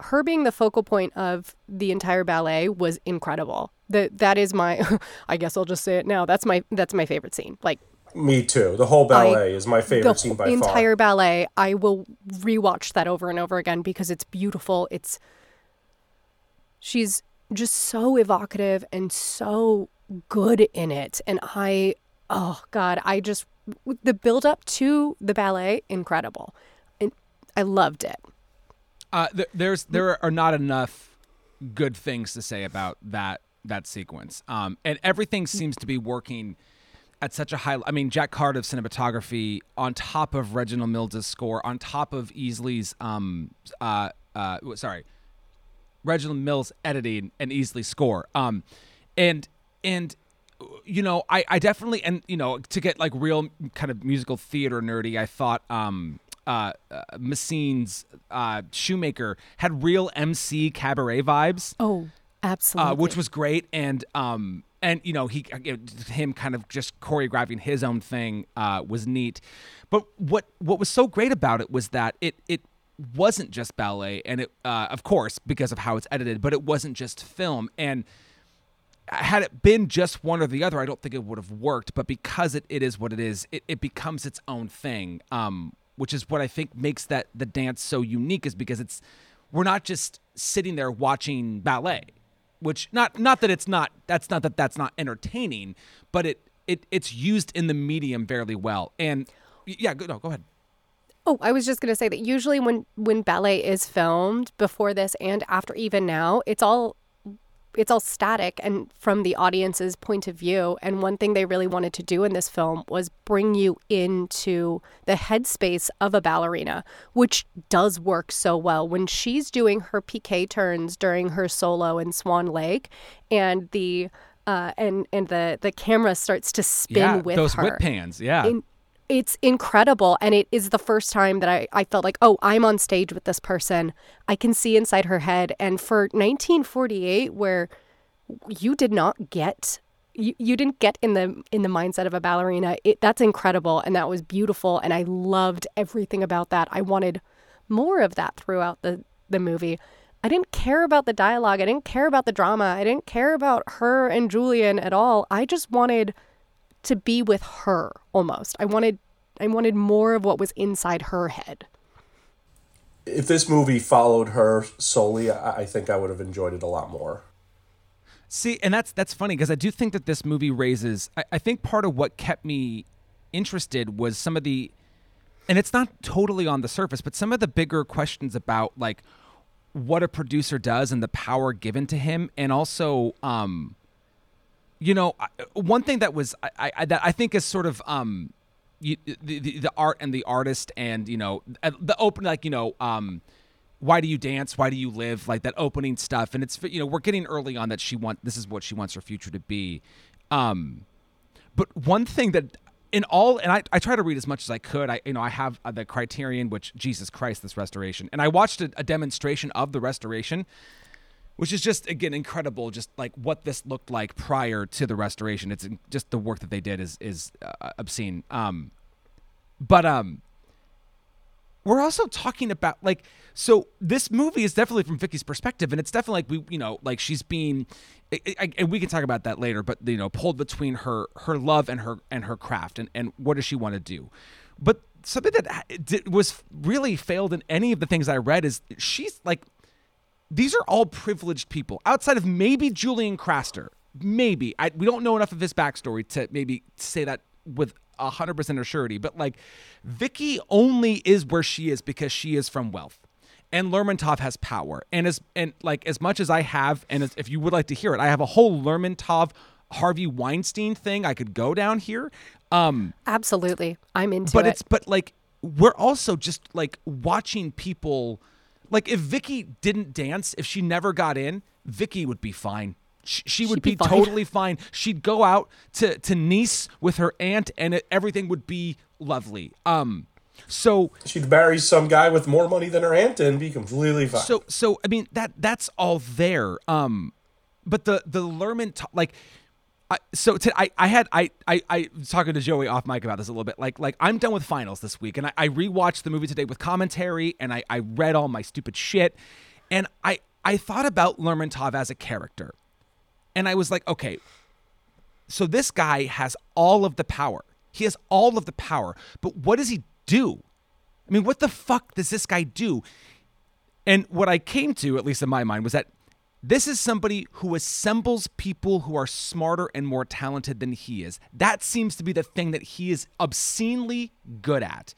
her being the focal point of the entire ballet was incredible. That that is my I guess I'll just say it now. That's my that's my favorite scene. Like Me too. The whole ballet is my favorite the scene by entire far. ballet i will rewatch that over and over again because it's beautiful it's she's just so evocative and so good in it and i oh god i just the build up to the ballet incredible and i loved it Uh, th- there's there are not enough good things to say about that that sequence. Um, and everything seems to be working at such a high. I mean, Jack Cardiff's cinematography on top of Reginald Mills' score, on top of Easdale's um uh uh sorry. Reginald Mills editing and Easdale score. Um, and and you know, I I definitely and you know to get like real kind of musical theater nerdy, I thought um uh, uh Massine's uh Shoemaker had real MC cabaret vibes Oh, absolutely. uh, which was great, and um, and you know he him kind of just choreographing his own thing uh, was neat. But what what was so great about it was that it it wasn't just ballet, and it uh, of course because of how it's edited, but it wasn't just film and. Had it been just one or the other, I don't think it would have worked. But because it, it is what it is, it, it becomes its own thing. Um, which is what I think makes that the dance so unique, is because it's we're not just sitting there watching ballet which not not that it's not that's not that that's not entertaining but it it it's used in the medium fairly well. And yeah go, no go ahead. Oh, I was just going to say that usually when when ballet is filmed before this and after even now, it's all it's all static and from the audience's point of view. And one thing they really wanted to do in this film was bring you into the headspace of a ballerina, which does work so well. When she's doing her piqué turns during her solo in Swan Lake, and the uh, and and the the camera starts to spin yeah with those her whip pans yeah in, it's incredible and it is the first time that I, I felt like oh i'm on stage with this person. I can see inside her head. And for 1948 where you did not get you, you didn't get in the in the mindset of a ballerina it, that's incredible and that was beautiful and i loved everything about that. I wanted more of that throughout the the movie. I didn't care about the dialogue. I didn't care about the drama. I didn't care about her and julian at all. I just wanted to be with her almost. I wanted I wanted more of what was inside her head. If this movie followed her solely, I, I think I would have enjoyed it a lot more. See, and that's that's funny because I do think that this movie raises. I, I think part of what kept me interested was some of the, and it's not totally on the surface, but some of the bigger questions about like what a producer does and the power given to him, and also, um, you know, one thing that was I, I that I think is sort of um, you, the, the the art and the artist and you know uh, the open like you know um why do you dance? Why do you live? Like that opening stuff. And it's you know we're getting early on that she want this is what she wants her future to be. Um but one thing that in all and I, I try to read as much as i could. I you know i have uh, the criterion which jesus christ this restoration. And i watched a, a demonstration of the restoration which is just again incredible just like what this looked like prior to the restoration. It's just the work that they did is is uh, obscene. Um but um we're also talking about like so this movie is definitely from Vicky's perspective and it's definitely like we you know like she's being and we can talk about that later but you know pulled between her her love and her and her craft and and what does she want to do? But something that did, was really failed in any of the things I read is she's like these are all privileged people outside of maybe Julian Craster. Maybe I, we don't know enough of his backstory to maybe say that with a hundred percent of surety. But like, Vicky only is where she is because she is from wealth, and Lermontov has power. And as and like as much as I have, and as, if you would like to hear it, I have a whole Lermontov Harvey Weinstein thing I could go down here. Um, Absolutely. I'm into but it. But it's but like we're also just like watching people like if Vicky didn't dance if she never got in Vicky would be fine she, she would She'd be be, fine. totally fine she'd go out to to Nice with her aunt and it, everything would be lovely um so She'd marry some guy with more money than her aunt and be completely fine. so so I mean that that's all there. Um, but the the Lerman t- like. I, so I had I, I I was talking to Joey off mic about this a little bit. Like like I'm done with finals this week. And I, I rewatched the movie today with commentary and I, I read all my stupid shit. And I I thought about Lermontov as a character. And I was like okay so this guy has all of the power. He has all of the power. But what does he do? I mean what the fuck does this guy do? And what I came to, at least in my mind, was that this is somebody who assembles people who are smarter and more talented than he is. That seems to be the thing that he is obscenely good at.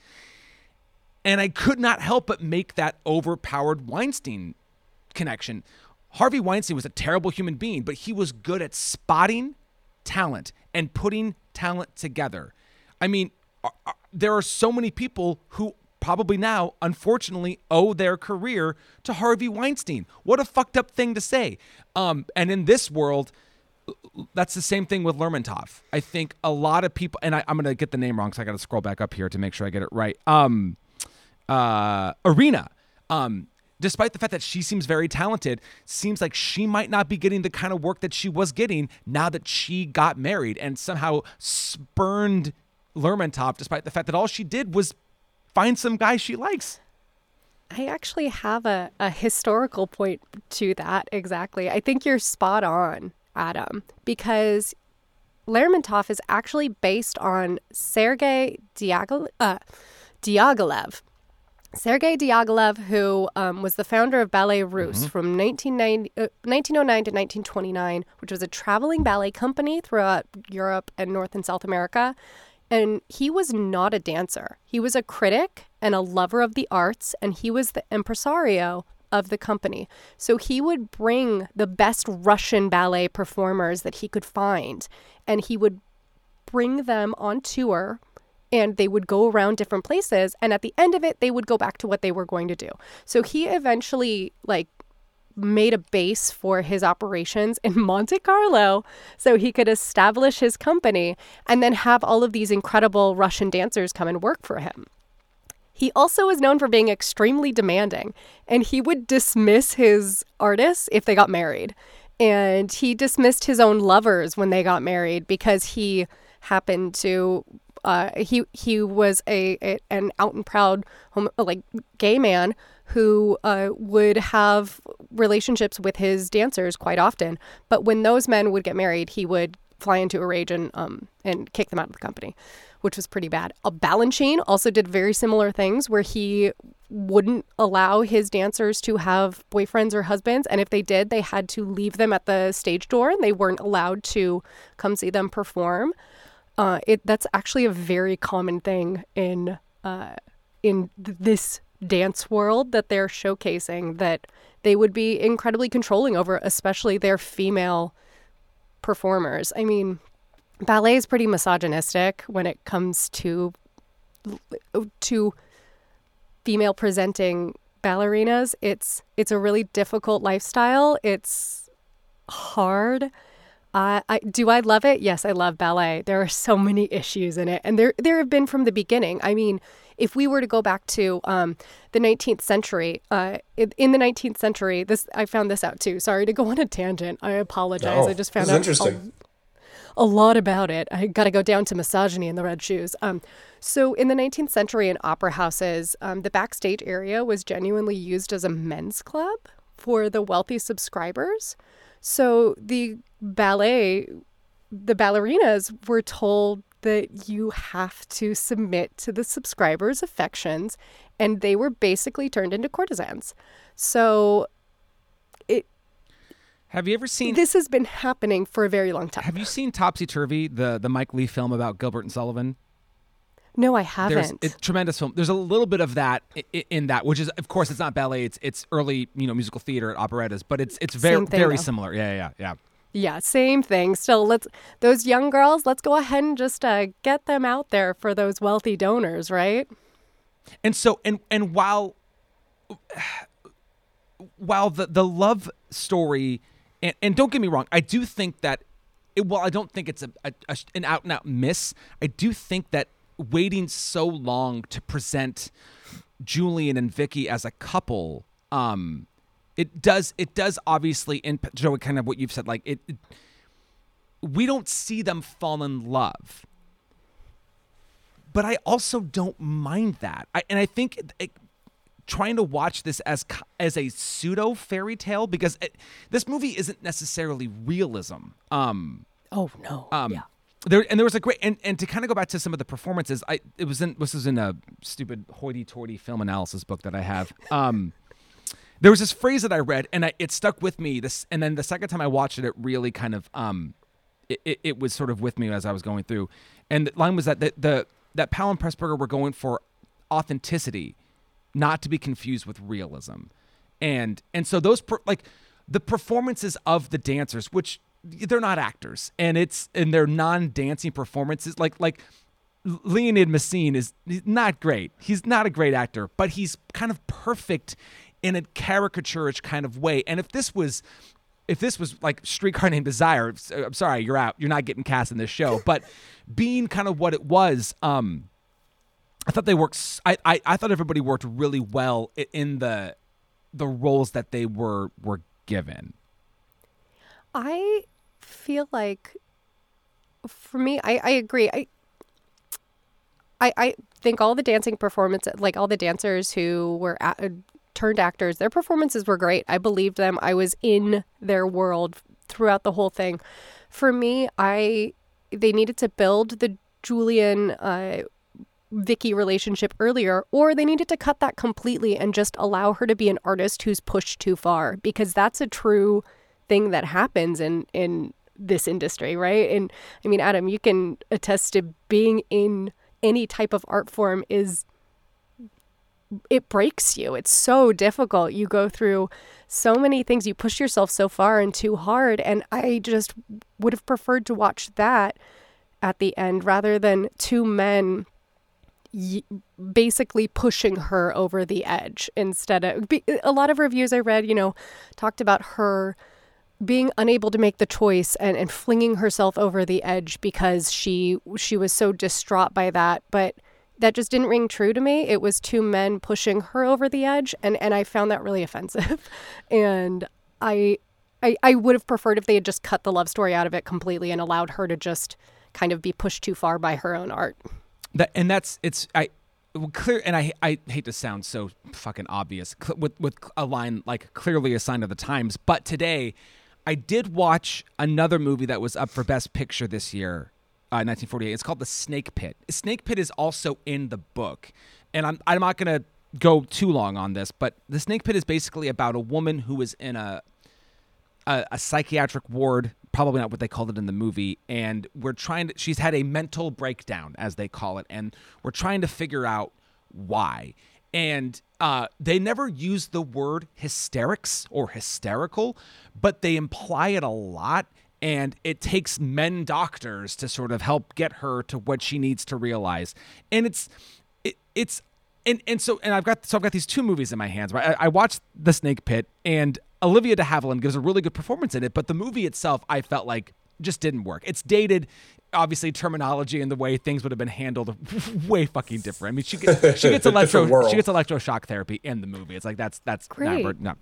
And I could not help but make that overpowered Weinstein connection. Harvey Weinstein was a terrible human being, but he was good at spotting talent and putting talent together. I mean, there are so many people who probably now, unfortunately, owe their career to Harvey Weinstein. What a fucked up thing to say. Um, and in this world, that's the same thing with Lermontov. I think a lot of people, and I, am going to get the name wrong, so I got to scroll back up here to make sure I get it right. Um, uh, Irina. Um, despite the fact that she seems very talented, seems like she might not be getting the kind of work that she was getting now that she got married and somehow spurned Lermontov, despite the fact that all she did was find some guy she likes. I actually have a, a historical point to that exactly. I think you're spot on, Adam, because Lermontov is actually based on Sergei Diaghilev, uh, Diaghilev Sergei Diaghilev, who um, was the founder of Ballets Russes mm-hmm. from 1909 uh, to 1929, which was a traveling ballet company throughout Europe and North and South America. And he was not a dancer. He was a critic and a lover of the arts, and he was the impresario of the company. So he would bring the best Russian ballet performers that he could find, and he would bring them on tour and they would go around different places and at the end of it they would go back to what they were going to do so he eventually like made a base for his operations in Monte Carlo so he could establish his company and then have all of these incredible Russian dancers come and work for him. He also is known for being extremely demanding, and he would dismiss his artists if they got married. And he dismissed his own lovers when they got married because he happened to uh, he he was a, a, an out and proud like gay man who uh, would have relationships with his dancers quite often. But when those men would get married, he would fly into a rage and um and kick them out of the company, which was pretty bad. A Balanchine also did very similar things where he wouldn't allow his dancers to have boyfriends or husbands and if they did they had to leave them at the stage door and they weren't allowed to come see them perform uh, it that's actually a very common thing in uh, in this dance world that they're showcasing that they would be incredibly controlling over, especially their female performers. I mean, ballet is pretty misogynistic when it comes to to female presenting ballerinas. It's it's a really difficult lifestyle. It's hard. Uh, I do I love it? Yes, I love ballet. There are so many issues in it, and there there have been from the beginning. I mean, if we were to go back to um, the 19th century, uh, in, the 19th century, this I found this out too. Sorry to go on a tangent. I apologize. No, I just found out interesting. A, a, lot about it. I got to go down to misogyny in the red shoes. Um, so in the 19th century, in opera houses, um, the backstage area was genuinely used as a men's club for the wealthy subscribers. So the ballet, the ballerinas were told that you have to submit to the subscribers' affections, and they were basically turned into courtesans. So it. Have you ever seen this? Has been happening for a very long time. Have you seen Topsy Turvy, the the Mike Leigh film about Gilbert and Sullivan? No, I haven't. There's a tremendous film. There's a little bit of that in, in, that, which is, of course, it's not ballet. It's it's early, you know, musical theater at operettas, but it's it's very very though. similar. Yeah, yeah, yeah. Yeah, same thing. Still, let's those young girls. Let's go ahead and just uh, get them out there for those wealthy donors, right? And so, and and while while the the love story, and, and don't get me wrong, I do think that. It, well, I don't think it's a, a, a an out and out miss. I do think that waiting so long to present Julian and Vicky as a couple, um, it does it does obviously in Joe kind of what you've said like it, it we don't see them fall in love. But I also don't mind that. I, and I think it, trying to watch this as as a pseudo fairy tale because it, this movie isn't necessarily realism um oh no. um yeah. there and there was a great and, and to kind of go back to some of the performances i it was in this was in a stupid hoity-toity film analysis book that i have um there was this phrase that i read and I, it stuck with me this and then the second time i watched it it really kind of um it, it, it was sort of with me as i was going through and the line was that the, the that powell and pressburger were going for authenticity not to be confused with realism and and so those per, like the performances of the dancers which they're not actors and it's and they're non-dancing performances like like Leonid Massine is not great. He's not a great actor, but he's kind of perfect in a caricaturish kind of way. And if this was if this was like Streetcar Named Desire, I'm sorry, you're out. You're not getting cast in this show. But being kind of what it was, um, I thought they worked. I, I I thought everybody worked really well in the the roles that they were were given. I feel like for me, I, I agree. I, I I think all the dancing performances, like all the dancers who were at, turned actors, their performances were great. I believed them. I was in their world throughout the whole thing. For me, I they needed to build the Julian uh, Vicky relationship earlier, or they needed to cut that completely and just allow her to be an artist who's pushed too far because that's a true thing that happens in in this industry, right? And I mean, Adam, you can attest to being in any type of art form is it breaks you. It's so difficult. You go through so many things. You push yourself so far and too hard. And I just would have preferred to watch that at the end rather than two men basically pushing her over the edge instead of a lot of reviews I read, you know, talked about her being unable to make the choice and, and flinging herself over the edge because she she was so distraught by that but that just didn't ring true to me. It was two men pushing her over the edge and and i found that really offensive. And i i, I would have preferred if they had just cut the love story out of it completely and allowed her to just kind of be pushed too far by her own art. That and that's it's i clear and I I hate to sound so fucking obvious with with a line like clearly a sign of the times, but today I did watch another movie that was up for Best Picture this year, uh, 1948. It's called The Snake Pit. Snake Pit is also in the book, and I'm I'm not gonna go too long on this, but The Snake Pit is basically about a woman who is in a a, a psychiatric ward, probably not what they called it in the movie, and we're trying to. She's had a mental breakdown, as they call it, and we're trying to figure out why and uh, they never use the word hysterics or hysterical, but they imply it a lot. And it takes men doctors to sort of help get her to what she needs to realize. And it's, it, it's, and and so and I've got so I've got these two movies in my hands. Right, I, I watched The Snake Pit, and Olivia De Havilland gives a really good performance in it. But the movie itself, I felt like just didn't work. It's dated obviously terminology and the way things would have been handled way fucking different. I mean, she gets she gets electro she gets electroshock therapy in the movie. It's like that's that's Great. Never, no.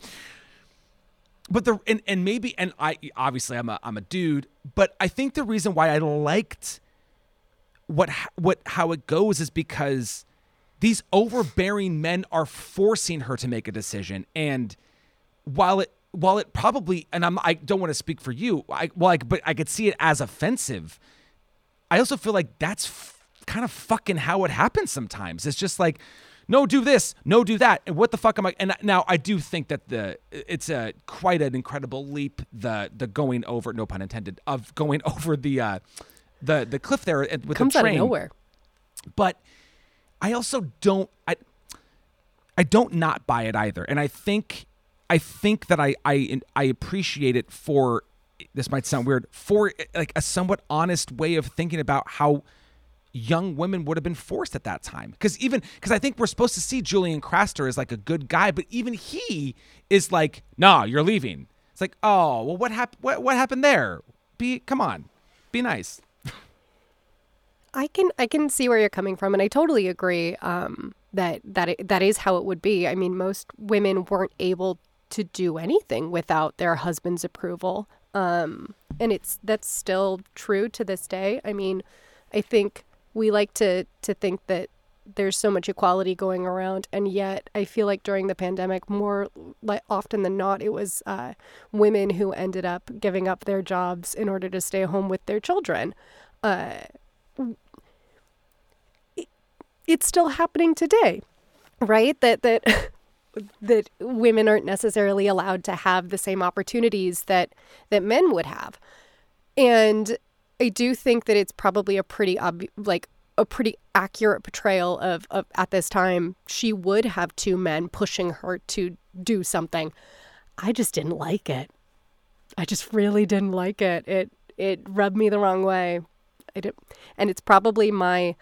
But the and and maybe and I obviously I'm a I'm a dude, but I think the reason why I liked what what how it goes is because these overbearing men are forcing her to make a decision and while it while it probably and I'm I don't want to speak for you I well I, but I could see it as offensive I also feel like that's f- kind of fucking how it happens sometimes. It's just like, no, do this, no, do that, and what the fuck am I? And now I do think that the it's a quite an incredible leap the the going over, no pun intended, of going over the uh, the the cliff there with Comes the train. out of nowhere. But I also don't I I don't not buy it either, and I think I think that I I I appreciate it for this might sound weird for like a somewhat honest way of thinking about how young women would have been forced at that time because even because i think we're supposed to see julian craster as like a good guy but even he is like nah you're leaving it's like oh well what happened what, what happened there be come on be nice I can I can see where you're coming from, and I totally agree um, that that it, that is how it would be. I mean, most women weren't able to do anything without their husband's approval. Um, and it's that's still true to this day. I mean, I think we like to to think that there's so much equality going around, and yet I feel like during the pandemic, more like often than not, it was uh, women who ended up giving up their jobs in order to stay home with their children. Uh, it, it's still happening today, right? That that that women aren't necessarily allowed to have the same opportunities that that men would have. And I do think that it's probably a pretty like a pretty accurate portrayal of, of at this time she would have two men pushing her to do something. I just didn't like it. I just really didn't like it. It it rubbed me the wrong way. It, and it's probably my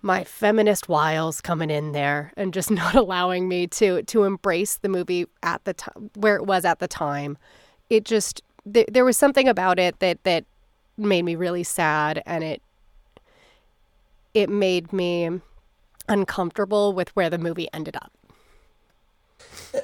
my feminist wiles coming in there and just not allowing me to to embrace the movie at the time where it was at the time. It just th- there was something about it that that made me really sad and it it made me uncomfortable with where the movie ended up.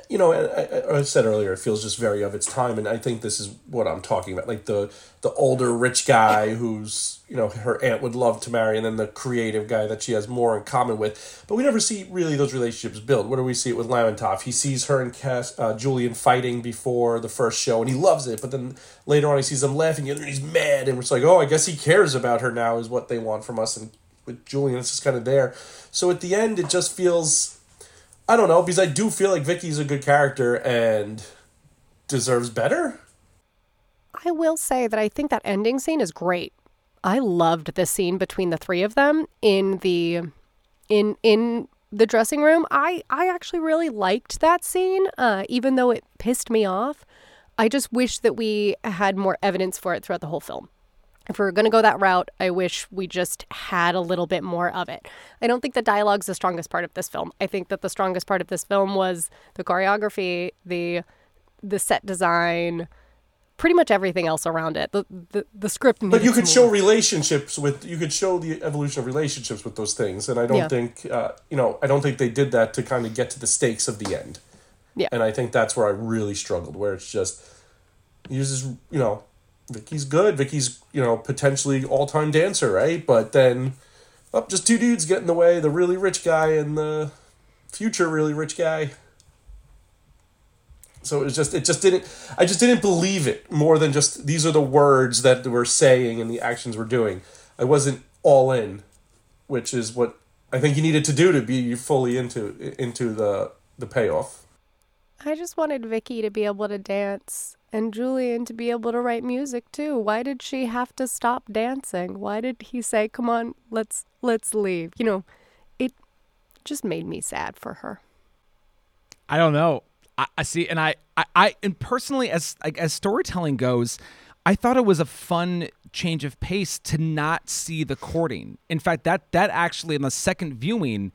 You know, I, I, said earlier, it feels just very of its time, and I think this is what I'm talking about. Like the the older rich guy who's you know her aunt would love to marry, and then the creative guy that she has more in common with. But we never see really those relationships build. What do we see it with Lermontov? He sees her and Cass, uh, Julian fighting before the first show, and he loves it. But then later on, he sees them laughing and he's mad, and it's like, oh, I guess he cares about her now, is what they want from us. And with Julian, it's just kind of there. So at the end, it just feels I don't know because I do feel like Vicky's a good character and deserves better. I will say that I think that ending scene is great. I loved the scene between the three of them in the in in the dressing room. I I actually really liked that scene, uh, even though it pissed me off. I just wish that we had more evidence for it throughout the whole film if we are going to go that route, I wish we just had a little bit more of it. I don't think the dialogue's the strongest part of this film. I think that the strongest part of this film was the choreography, the the set design, pretty much everything else around it. The the, the script. But you could show relationships with you could show the evolution of relationships with those things, and I don't yeah. think uh, you know I don't think they did that to kind of get to the stakes of the end. Yeah, and I think that's where I really struggled, where it's just uses you know Vicky's good. Vicky's, you know, potentially all time dancer, right? But then, up oh, just two dudes get in the way the really rich guy and the future really rich guy. So it was just, it just didn't, I just didn't believe it more than just these are the words that we're saying and the actions we're doing. I wasn't all in, which is what I think you needed to do to be fully into into the the payoff. I just wanted Vicky to be able to dance and Julian to be able to write music too. Why did she have to stop dancing? Why did he say, "Come on, let's let's leave"? You know, it just made me sad for her. I don't know. I, I see, and I, I, I, and personally, as like as storytelling goes, I thought it was a fun change of pace to not see the courting. In fact, that that actually in the second viewing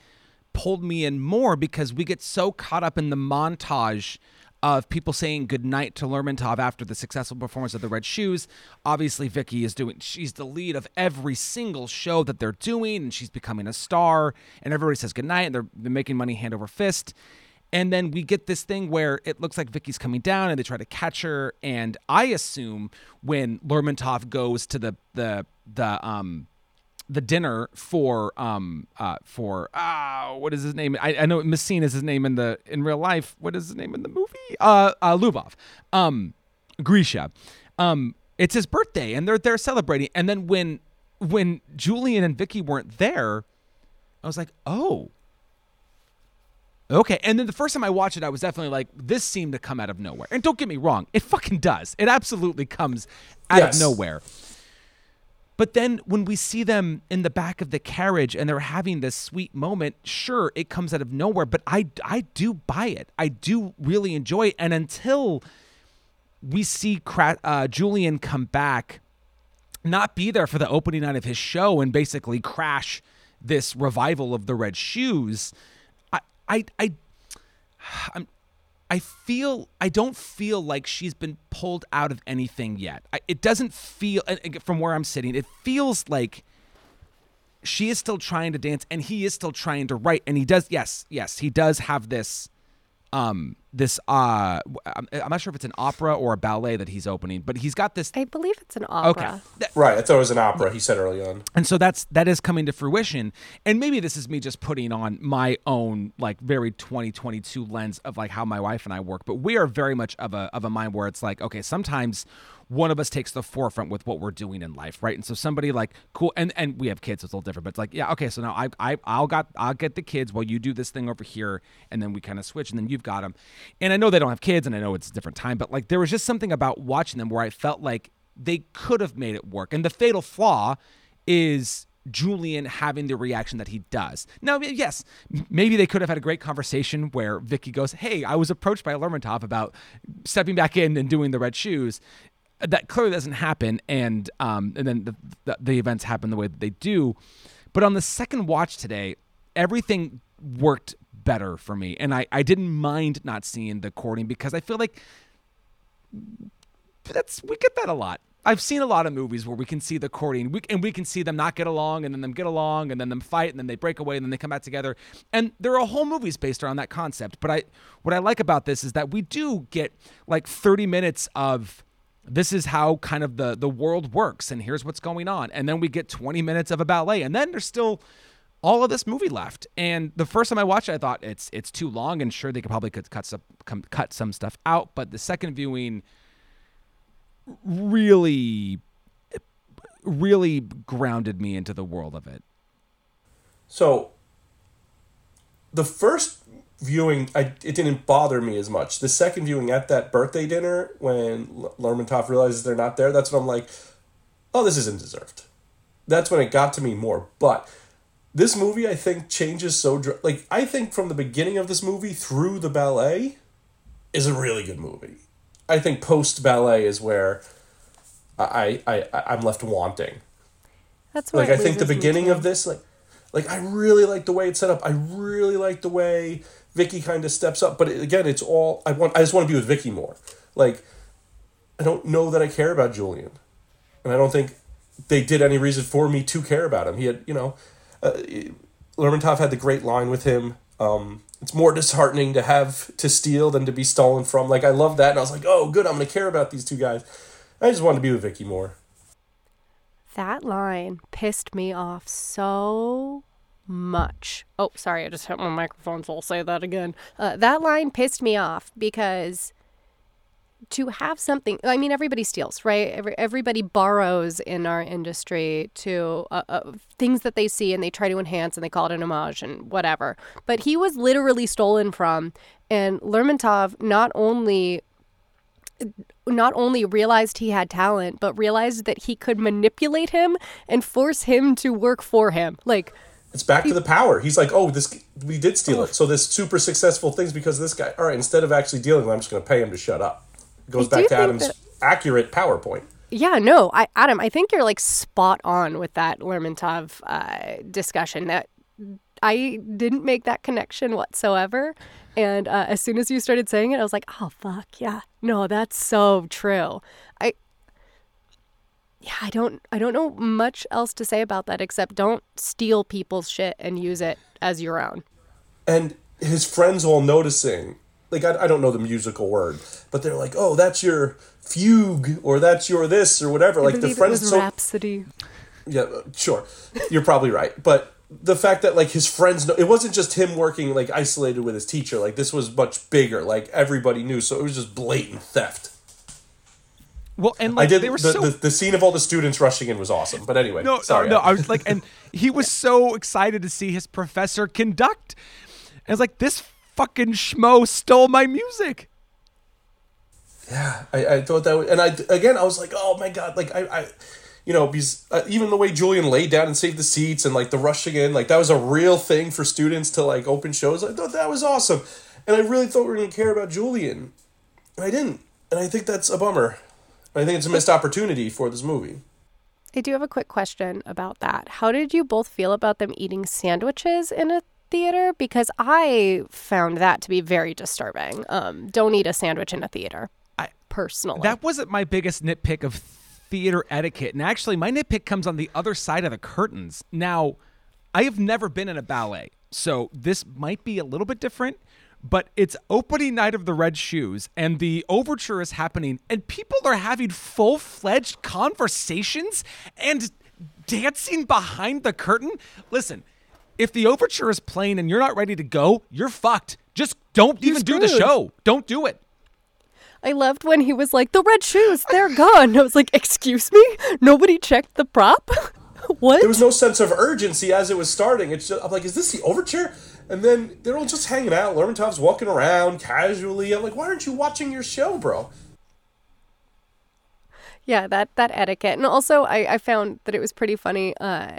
pulled me in more because we get so caught up in the montage of people saying goodnight to Lermontov after the successful performance of the Red Shoes. Obviously, Vicky is doing, she's the lead of every single show that they're doing, and she's becoming a star, and everybody says goodnight, and they're, they're making money hand over fist. And then we get this thing where it looks like Vicky's coming down and they try to catch her. And I assume when Lermontov goes to the, the, the, um, the dinner for um uh for ah uh, what is his name? I, I know Massine is his name in the in real life. What is his name in the movie? Uh, uh Ljubov. Um, Grisha. Um, it's his birthday and they're they're celebrating. And then when when Julian and Vicky weren't there, I was like, oh. Okay, and then the first time I watched it, I was definitely like, this seemed to come out of nowhere. And don't get me wrong, it fucking does. It absolutely comes out yes. of nowhere. But then when we see them in the back of the carriage and they're having this sweet moment, sure, it comes out of nowhere, but I I do buy it. I do really enjoy it. And until we see uh, Julian come back, not be there for the opening night of his show and basically crash this revival of the Red Shoes, I I I I'm I feel I don't feel like she's been pulled out of anything yet. I, it doesn't feel from where I'm sitting. It feels like she is still trying to dance and he is still trying to write and he does yes, yes, he does have this um this uh I'm, I'm, not sure if it's an opera or a ballet that he's opening but he's got this i believe it's an opera okay right i thought it was an opera he said early on and so that's that is coming to fruition and maybe this is me just putting on my own like very 2022 lens of like how my wife and i work but we are very much of a of a mind where it's like okay sometimes one of us takes the forefront with what we're doing in life, right? And so somebody like cool, and and we have kids, so it's a little different. But it's like, yeah, okay, so now I I I'll got I'll get the kids while you do this thing over here, and then we kind of switch, and then you've got them. And I know they don't have kids, and I know it's a different time, but like there was just something about watching them where I felt like they could have made it work. And the fatal flaw is Julian having the reaction that he does. Now, yes, maybe they could have had a great conversation where Vicky goes, "Hey, I was approached by Lermontov about stepping back in and doing the red shoes," that clearly doesn't happen, and um, and then the, the, the events happen the way that they do. But on the second watch today, everything worked better for me, and I I didn't mind not seeing the courting because I feel like that's we get that a lot. I've seen a lot of movies where we can see the courting, we, and we can see them not get along, and then them get along, and then them fight, and then they break away, and then they come back together. And there are whole movies based around that concept. But I, what I like about this is that we do get like 30 minutes of this is how kind of the the world works, and here's what's going on, and then we get 20 minutes of a ballet, and then there's still all of this movie left. And the first time I watched it, I thought it's it's too long, and sure they could probably could cut some cut some stuff out. But the second viewing really really grounded me into the world of it. So the first viewing, I, it didn't bother me as much. The second viewing at that birthday dinner, when Lermontov realizes they're not there, that's when I'm like, oh, this isn't deserved. That's when it got to me more. But this movie, I think, changes so dr- like I think from the beginning of this movie through the ballet is a really good movie. I think post ballet is where I I I'm left wanting. That's Like I think the beginning of this, like like I really like the way it's set up. I really like the way Vicky kind of steps up. But again, it's all I want. I just want to be with Vicky more. Like I don't know that I care about Julian, and I don't think they did any reason for me to care about him. He had, you know, uh, Lermontov had the great line with him. Um, it's more disheartening to have to steal than to be stolen from. Like I love that, and I was like, oh, good, I'm gonna care about these two guys. I just wanted to be with Vicky more. That line pissed me off so much. Oh, sorry, I just hit my microphone, so I'll say that again. Uh, that line pissed me off because to have something, I mean, everybody steals, right? Every, everybody borrows in our industry to uh, uh, things that they see and they try to enhance and they call it an homage and whatever. But he was literally stolen from, and Lermontov not only not only realized he had talent, but realized that he could manipulate him and force him to work for him. Like, It's back to the power. He's like, oh, this we did steal it. So this super successful things because of this guy. All right, instead of actually dealing I'm just going to pay him to shut up. It goes I back to Adam's that- accurate PowerPoint. yeah, no, I, Adam, I think you're like spot on with that Lermontov uh, discussion. That I didn't make that connection whatsoever. And uh, as soon as you started saying it, I was like, oh, fuck, yeah. No, that's so true. I, yeah, I don't, I don't know much else to say about that except don't steal people's shit and use it as your own. and his friends all noticing like I, I don't know the musical word but they're like oh that's your fugue or that's your this or whatever. Like the believe it friends was so Rhapsody. yeah uh, sure. You're probably right. But the fact that like his friends know it wasn't just him working like isolated with his teacher. Like this was much bigger. Like everybody knew. So it was just blatant theft. Well, and i like did they were the, so the, the scene of all the students rushing in was awesome. But anyway no, sorry no, no. I was like, and he was so excited to see his professor conduct. And it's like this fucking schmo stole my music. Yeah, I, I thought that, was, and I again, I was like, oh my god, like I, I you know, because uh, even the way Julian laid down and saved the seats, and like the rushing in, like that was a real thing for students to like open shows. I thought that was awesome, and I really thought we were gonna care about Julian, and I didn't, and I think that's a bummer. I think it's a missed opportunity for this movie. I do have a quick question about that. How did you both feel about them eating sandwiches in a theater? Because I found that to be very disturbing. Um, don't eat a sandwich in a theater. I- personally. That wasn't my biggest nitpick of theater etiquette. And actually, my nitpick comes on the other side of the curtains. Now, I have never been in a ballet, so this might be a little bit different. But it's opening night of the Red Shoes, and the overture is happening, and people are having full fledged conversations and dancing behind the curtain. Listen, if the overture is playing and you're not ready to go, you're fucked. Just don't even do the show. Don't do it. I loved when he was like, "The red shoes, they're gone." I was like, "Excuse me, nobody checked the prop." what? There was no sense of urgency as it was starting. It's just I'm like, is this the overture? And then they're all just hanging out. Lermontov's walking around casually. I'm like, why aren't you watching your show, bro? Yeah, that that etiquette, and also I I found that it was pretty funny. Uh,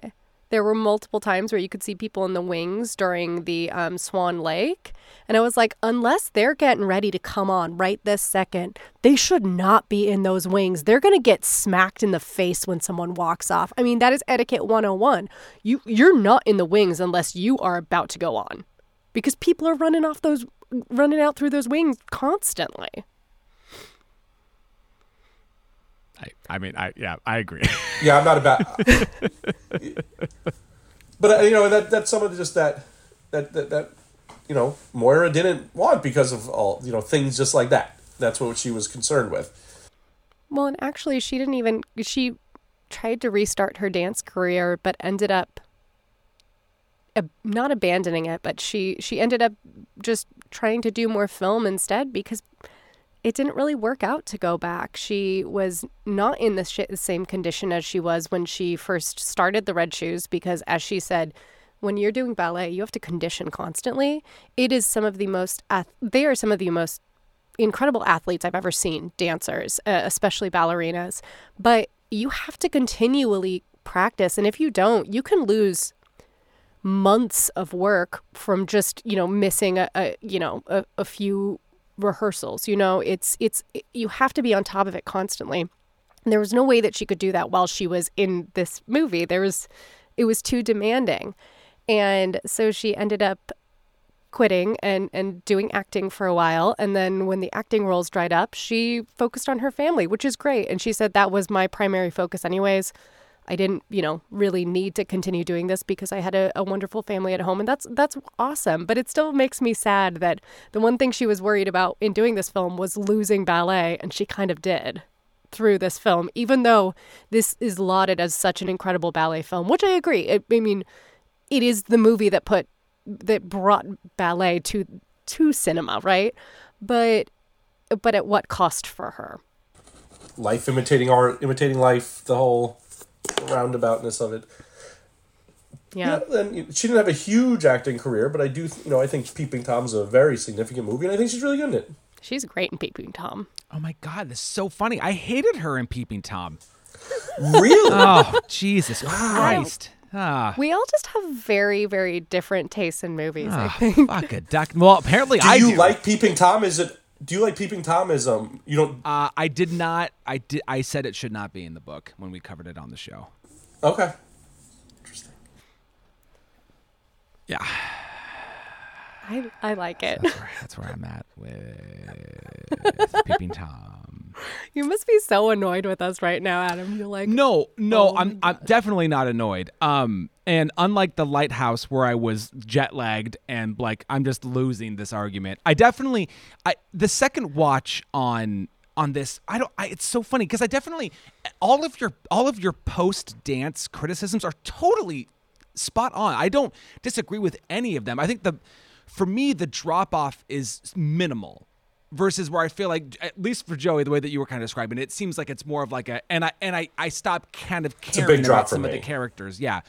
there were multiple times where you could see people in the wings during the um, Swan Lake. And I was like, unless they're getting ready to come on right this second, they should not be in those wings. They're going to get smacked in the face when someone walks off. I mean, that is etiquette 101. You, you're not in the wings unless you are about to go on because people are running off those, running out through those wings constantly. I, I mean, I yeah, I agree. Yeah, I'm not about. but uh, you know that that's some of the, just that that that that you know Moira didn't want because of all you know things just like that. That's what she was concerned with. Well, and actually, she didn't even. She tried to restart her dance career, but ended up ab- not abandoning it. But she she ended up just trying to do more film instead because it didn't really work out to go back. She was not in the sh- same condition as she was when she first started the Red Shoes because, as she said, when you're doing ballet, you have to condition constantly. It is some of the most, ath- they are some of the most incredible athletes I've ever seen, dancers, uh, especially ballerinas. But you have to continually practice. And if you don't, you can lose months of work from just, you know, missing a, a you know, a, a few rehearsals. You know, it's it's you have to be on top of it constantly. there was no way that she could do that while she was in this movie. There was it was too demanding. And so she ended up quitting and and doing acting for a while and then when the acting roles dried up, she focused on her family, which is great. And she said that was my primary focus anyways. I didn't, you know, really need to continue doing this because I had a, a, wonderful family at home and that's that's awesome. But it still makes me sad that the one thing she was worried about in doing this film was losing ballet and she kind of did through this film, even though this is lauded as such an incredible ballet film, which I agree. It, I mean, it is the movie that put that brought ballet to to cinema, right? But but at what cost for her? Life imitating art, imitating life, the whole roundaboutness of it. Yeah. yeah. And she didn't have a huge acting career, but I do, you know, I think Peeping Tom's a very significant movie, and I think she's really good in it. She's great in Peeping Tom. Oh my god, this is so funny. I hated her in Peeping Tom. Really? oh Jesus Christ. Ah. We all just have very, very different tastes in movies. I Ah, think. fuck a duck. Well, apparently do I you do. like Peeping Tom? Is it? Do you like Peeping tomism? Um, you don't? Uh, I did not. I did. I said it should not be in the book when we covered it on the show. Okay. Interesting. Yeah, I, I like it. that's where, that's where I'm at with Peeping Tom. You must be so annoyed with us right now, Adam. You're like, No, no, Oh I'm I'm definitely not annoyed. Um, and unlike the lighthouse where I was jet lagged and like I'm just losing this argument, I definitely I the second watch on on this I don't I, it's so funny because I definitely all of your all of your post dance criticisms are totally spot on. I don't disagree with any of them. I think the for me the drop off is minimal versus where I feel like at least for Joey the way that you were kind of describing it, it seems like it's more of like a and I and I I stopped kind of caring about some of the characters. Yeah.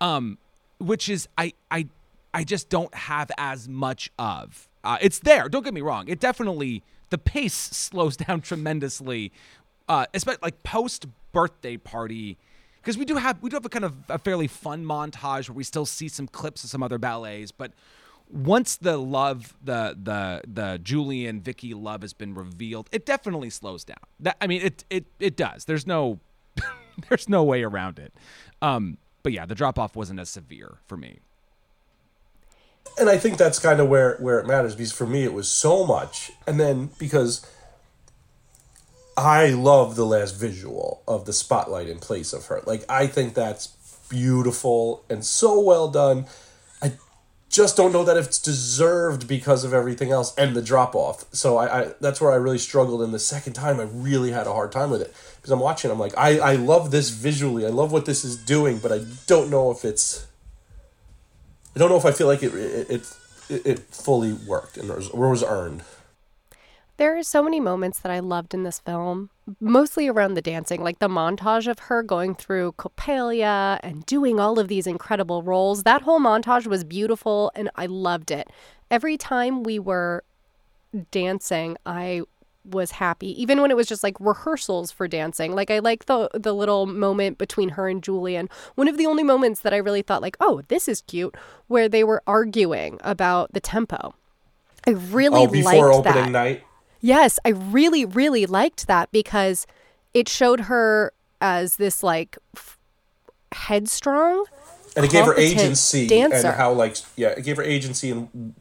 Um which is I I I just don't have as much of. Uh, it's there. Don't get me wrong. It definitely the pace slows down tremendously, uh, especially like post birthday party, because we do have we do have a kind of a fairly fun montage where we still see some clips of some other ballets, but once the love the the the Julian Vicky love has been revealed, it definitely slows down. That I mean it it it does. There's no there's no way around it. Um, but yeah, the drop off wasn't as severe for me. and I think that's kind of where where it matters because for me it was so much, and then because I love the last visual of the spotlight in place of her. Like I think that's beautiful and so well done. Just don't know that it's deserved because of everything else and the drop off. So I, I that's where I really struggled. And the second time, I really had a hard time with it because I'm watching. I'm like, I I love this visually. I love what this is doing, but I don't know if it's I don't know if I feel like it it it, it fully worked and was, or was earned. There are so many moments that I loved in this film, mostly around the dancing, like the montage of her going through Coppelia and doing all of these incredible roles. That whole montage was beautiful and I loved it. Every time we were dancing, I was happy, even when it was just like rehearsals for dancing. Like I like the the little moment between her and Julian. One of the only moments that I really thought like, oh, this is cute, where they were arguing about the tempo. I really oh, before liked opening that. night. Yes, I really, really liked that because it showed her as this like f- headstrong. and it gave her agency dancer. and how like yeah it gave her agency and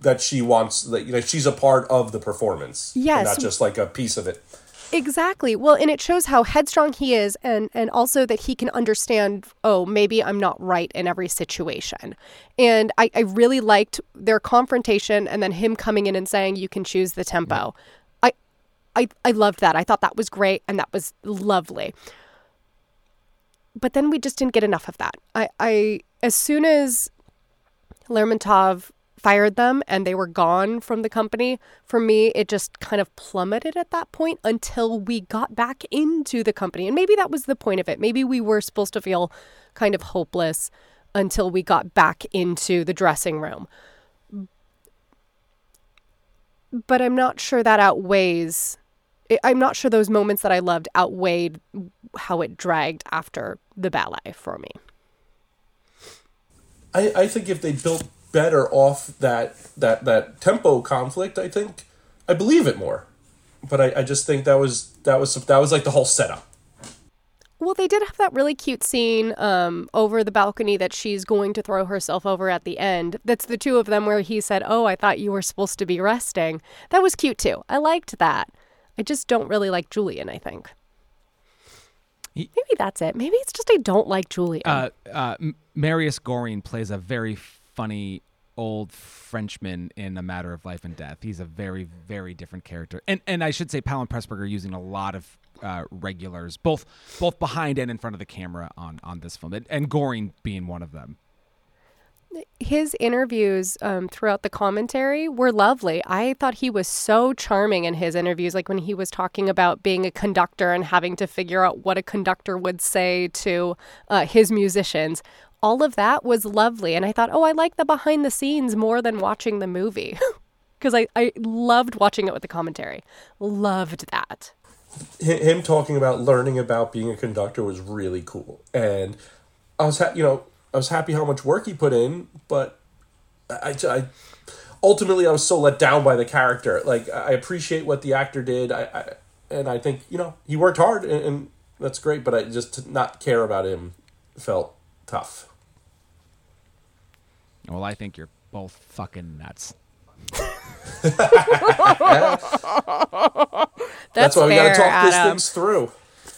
that she wants that you know she's a part of the performance Yes. not just like a piece of it Exactly. Well, and it shows how headstrong he is and and also that he can understand, oh, maybe I'm not right in every situation. And I, I really liked their confrontation and then him coming in and saying you can choose the tempo. I I I loved that. I thought that was great and that was lovely. But then we just didn't get enough of that. I, I as soon as Lermontov fired them and they were gone from the company, for me, it just kind of plummeted at that point until we got back into the company. And maybe that was the point of it. Maybe we were supposed to feel kind of hopeless until we got back into the dressing room. But I'm not sure that outweighs. I'm not sure those moments that I loved outweighed how it dragged after the ballet for me. I, I think if they built better off that that that tempo conflict I think I believe it more but I, I just think that was that was that was like the whole setup Well, they did have that really cute scene um, over the balcony that she's going to throw herself over at the end. That's the two of them where he said, Oh, I thought you were supposed to be resting. That was cute too. I liked that. I just don't really like Julian, I think. Maybe that's it. Maybe it's just I don't like Julian. Uh, uh, Marius Goring plays a very funny old Frenchman in A Matter of Life and Death. He's a very, very different character. And and I should say, Powell and Pressburger using a lot of uh, regulars, both both behind and in front of the camera on on this film, and, and Goring being one of them. His interviews um, throughout the commentary were lovely. I thought he was so charming in his interviews, like when he was talking about being a conductor and having to figure out what a conductor would say to uh, his musicians. All of that was lovely. And I thought, oh, I like the behind the scenes more than watching the movie. Because I, I loved watching it with the commentary. Loved that. Him talking about learning about being a conductor was really cool and I was ha- you know I was happy how much work he put in but I, I ultimately I was so let down by the character like I appreciate what the actor did I, I and I think you know he worked hard and, and that's great but I just not care about him felt tough Well, I think you're both fucking nuts. That's, why we fair, gotta talk these Adam. things through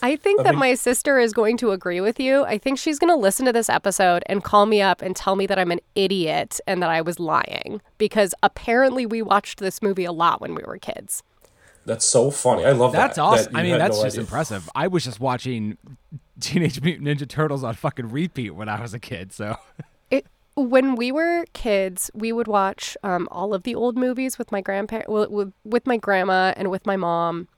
I think that think- my sister is going to agree with you. I think she's going to listen to this episode and call me up and tell me that I'm an idiot and that I was lying because apparently we watched this movie a lot when we were kids. That's so funny. I love That's that. That's awesome. that I mean, that's no just idea. impressive. I was just watching Teenage Mutant Ninja Turtles on fucking repeat when I was a kid. So It, when we were kids, we would watch um, all of the old movies with my grandpa, with, with my grandma and with my mom.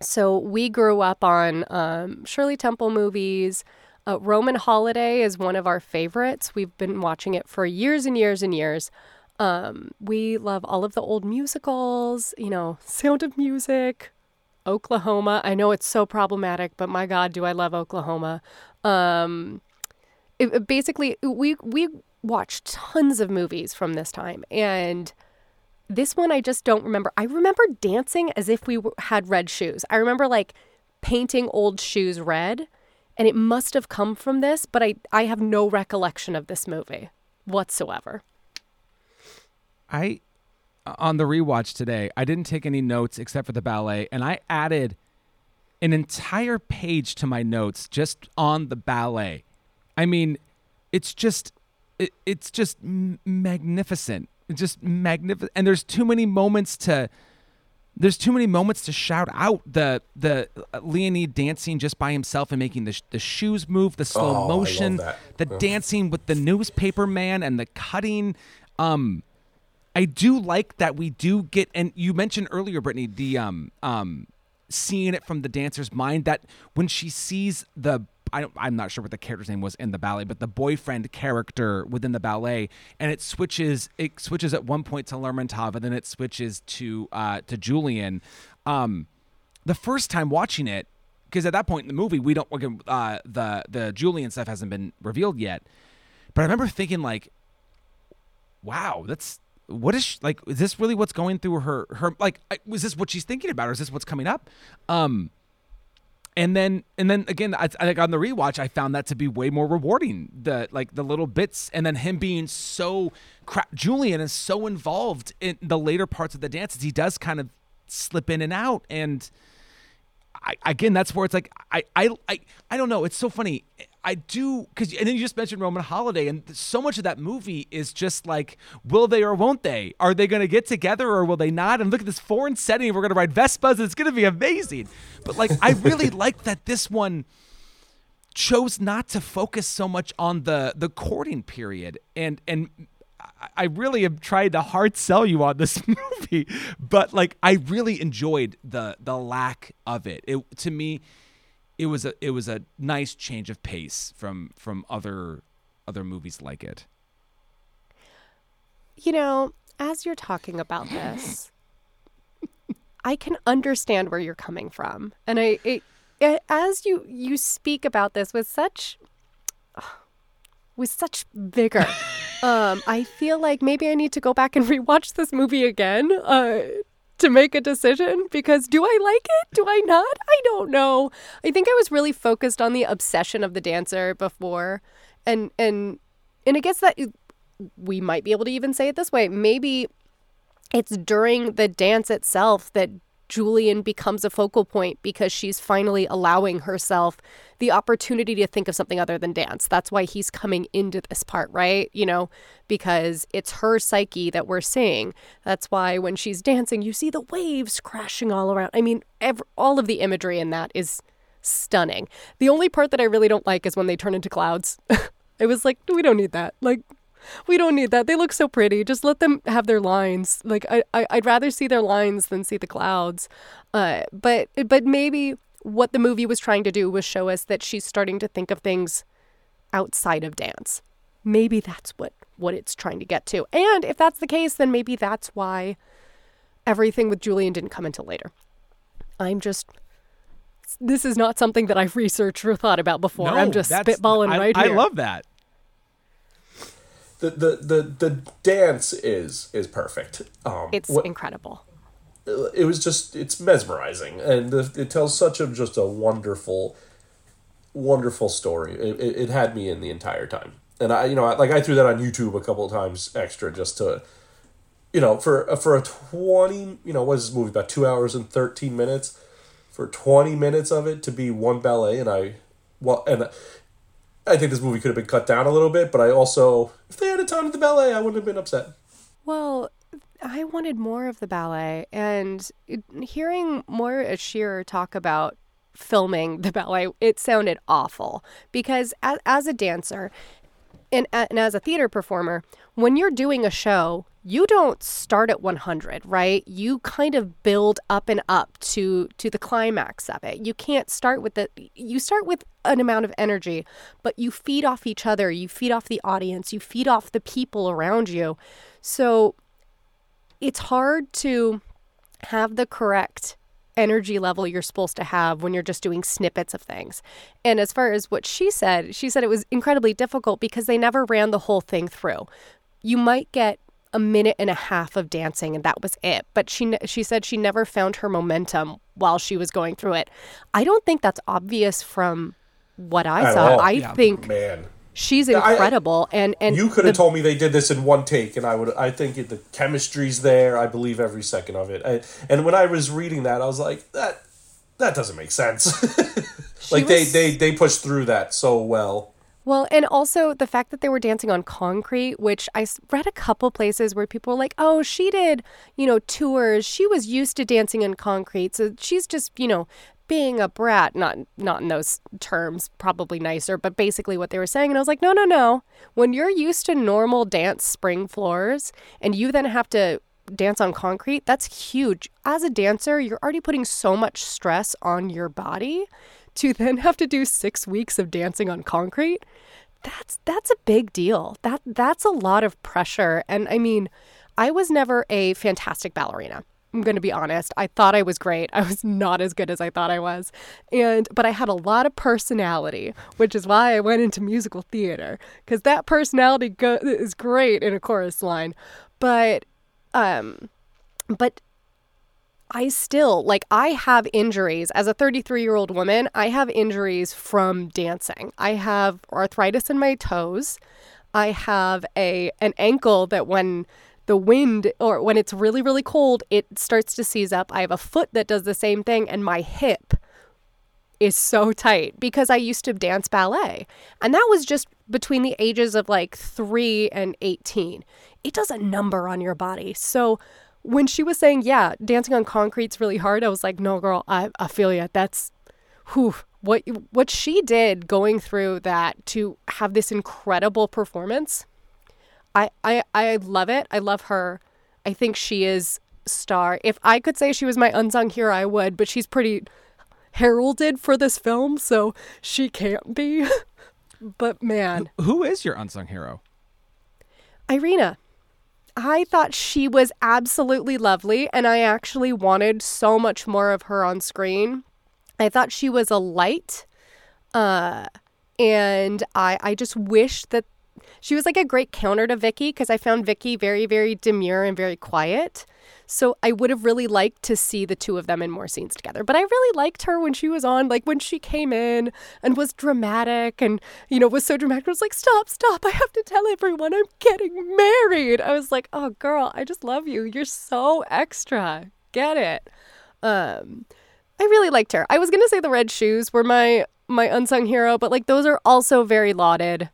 So we grew up on um, Shirley Temple movies. Uh, Roman Holiday is one of our favorites. We've been watching it for years and years and years. Um, we love all of the old musicals, you know, Sound of Music, Oklahoma. I know it's so problematic, but my God, do I love Oklahoma. Um, it, basically, we we watched tons of movies from this time, and this one I just don't remember. I remember dancing as if we had red shoes. I remember like painting old shoes red, and it must have come from this, but I I have no recollection of this movie whatsoever. I uh, on the rewatch today, I didn't take any notes except for the ballet, and I added an entire page to my notes just on the ballet. I mean, it's just it, it's just m- magnificent. It's just magnificent, and there's too many moments to there's too many moments to shout out the the uh, Leonid dancing just by himself and making the sh- the shoes move, the slow Oh, motion, the dancing with the newspaper man and the cutting. Um, I do like that we do get, and you mentioned earlier, Brittany, the um um seeing it from the dancer's mind that when she sees the I don't, I'm not sure what the character's name was in the ballet, but the boyfriend character within the ballet, and it switches. It switches at one point to Lermontov, and then it switches to uh, to Julian. um, the first time watching it, because at that point in the movie, we don't uh, the the Julian stuff hasn't been revealed yet. But I remember thinking like, wow, that's what is she, like is this really what's going through her her like was this what she's thinking about or is this what's coming up um and then and then again I, I think on the rewatch i found that to be way more rewarding the like the little bits and then him being so crap julian is so involved in the later parts of the dances he does kind of slip in and out and I, again that's where it's like I, I i i don't know it's so funny I do because, and then you just mentioned Roman Holiday, and so much of that movie is just like, will they or won't they? Are they going to get together or will they not? And look at this foreign setting. We're going to ride Vespas. It's going to be amazing. But like, I really like that this one chose not to focus so much on the the courting period, and and I really have tried to hard sell you on this movie, but like, I really enjoyed the the lack of it. It to me it was a it was a nice change of pace from from other other movies like it. You know, as you're talking about this, I can understand where you're coming from, and I it, it, as you you speak about this with such with such vigor. um, I feel like maybe I need to go back and rewatch this movie again uh, to make a decision because do I like it? Do I not? I don't know. I think I was really focused on the obsession of the dancer before and and and I guess that we might be able to even say it this way. Maybe it's during the dance itself that Julian becomes a focal point because she's finally allowing herself the opportunity to think of something other than dance. That's why he's coming into this part, right? You know, because it's her psyche that we're seeing. That's why when she's dancing, you see the waves crashing all around. I mean, every, all of the imagery in that is stunning. The only part that I really don't like is when they turn into clouds. I was like, we don't need that. Like, we don't need that. They look so pretty. Just let them have their lines. Like I, I would rather see their lines than see the clouds. Uh, but but maybe what the movie was trying to do was show us that she's starting to think of things outside of dance. Maybe that's what what it's trying to get to. And if that's the case, then maybe that's why everything with Julian didn't come until later. I'm just this is not something that I've researched or thought about before. No, I'm just spitballing I, right I here. love that the the the, the dance is is perfect. Um, it's what, incredible. It was just it's mesmerizing, and it tells such a just a wonderful, wonderful story. It, it, it had me in the entire time, and I you know like I threw that on YouTube a couple of times extra just to, you know, for for a twenty you know what is this movie about two hours and thirteen minutes, for twenty minutes of it to be one ballet, and I well and I think this movie could have been cut down a little bit, but I also, if they had a ton of the ballet, I wouldn't have been upset. Well, I wanted more of the ballet, and hearing Moira Shearer talk about filming the ballet, it sounded awful because as, as a dancer and, and as a theater performer, when you're doing a show, you don't start at 100 right? You kind of build up and up to to the climax of it. You can't start with the you start with an amount of energy but you feed off each other you feed off the audience you feed off the people around you. So it's hard to have the correct energy level you're supposed to have when you're just doing snippets of things. And as far as what she said, she said it was incredibly difficult because they never ran the whole thing through. You might get a minute and a half of dancing and that was it but she she said she never found her momentum while she was going through it i don't think that's obvious from what i At saw all. i Yeah. think Man, she's I- incredible and and you could have told me they did this in one take, and I would. I think it, the chemistry's there. I believe every second of it. I, and when I was reading that, I was like, that that doesn't make sense. like they, was- they they pushed through that so well. Well, and also the fact that they were dancing on concrete, which I read a couple places where people were like, oh, she did, you know, tours. She was used to dancing in concrete. So she's just, you know, being a brat, not not in those terms, probably nicer, but basically what they were saying. And I was like, no, no, no. When you're used to normal dance spring floors and you then have to dance on concrete, that's huge. As a dancer, you're already putting so much stress on your body to then have to do 6 weeks of dancing on concrete. That's that's a big deal. That that's a lot of pressure and I mean, I was never a fantastic ballerina. I'm going to be honest. I thought I was great. I was not as good as I thought I was. And but I had a lot of personality, which is why I went into musical theater cuz that personality go- is great in a chorus line. But um but I still like I have injuries as a 33-year-old woman. I have injuries from dancing. I have arthritis in my toes. I have a an ankle that when the wind or when it's really really cold, it starts to seize up. I have a foot that does the same thing and my hip is so tight because I used to dance ballet. And that was just between the ages of like 3 and 18. It does a number on your body. So when she was saying, yeah, dancing on concrete's really hard, I was like, no, girl, I, I feel you. That's whew, what what she did going through that to have this incredible performance. I, I I love it. I love her. I think she is star. If I could say she was my unsung hero, I would, but she's pretty heralded for this film, so she can't be. but man, Who is your unsung hero? Irina. I thought she was absolutely lovely, and I actually wanted so much more of her on screen. I thought she was a light, uh, and I I just wish that she was like a great counter to Vicky because I found Vicky very very demure and very quiet. So I would have really liked to see the two of them in more scenes together. But I really liked her when she was on, like when she came in and was dramatic and, you know, was so dramatic. I was like, stop, stop. I have to tell everyone I'm getting married. I was like, oh, girl, I just love you. You're so extra. Get it. Um, I really liked her. I was going to say the red shoes were my my unsung hero, but like those are also very lauded.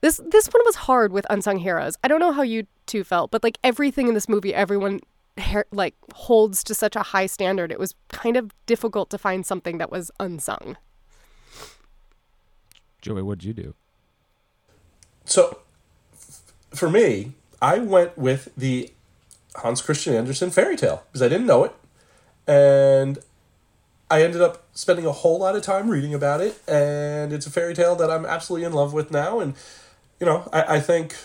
This this one was hard with unsung heroes. I don't know how you two felt, but like everything in this movie, everyone her- like holds to such a high standard. It was kind of difficult to find something that was unsung. Joey, what'd you do? So, f- for me, I went with the Hans Christian Andersen fairy tale because I didn't know it, and I ended up spending a whole lot of time reading about it, and it's a fairy tale that I'm absolutely in love with now. And you know, I, I think,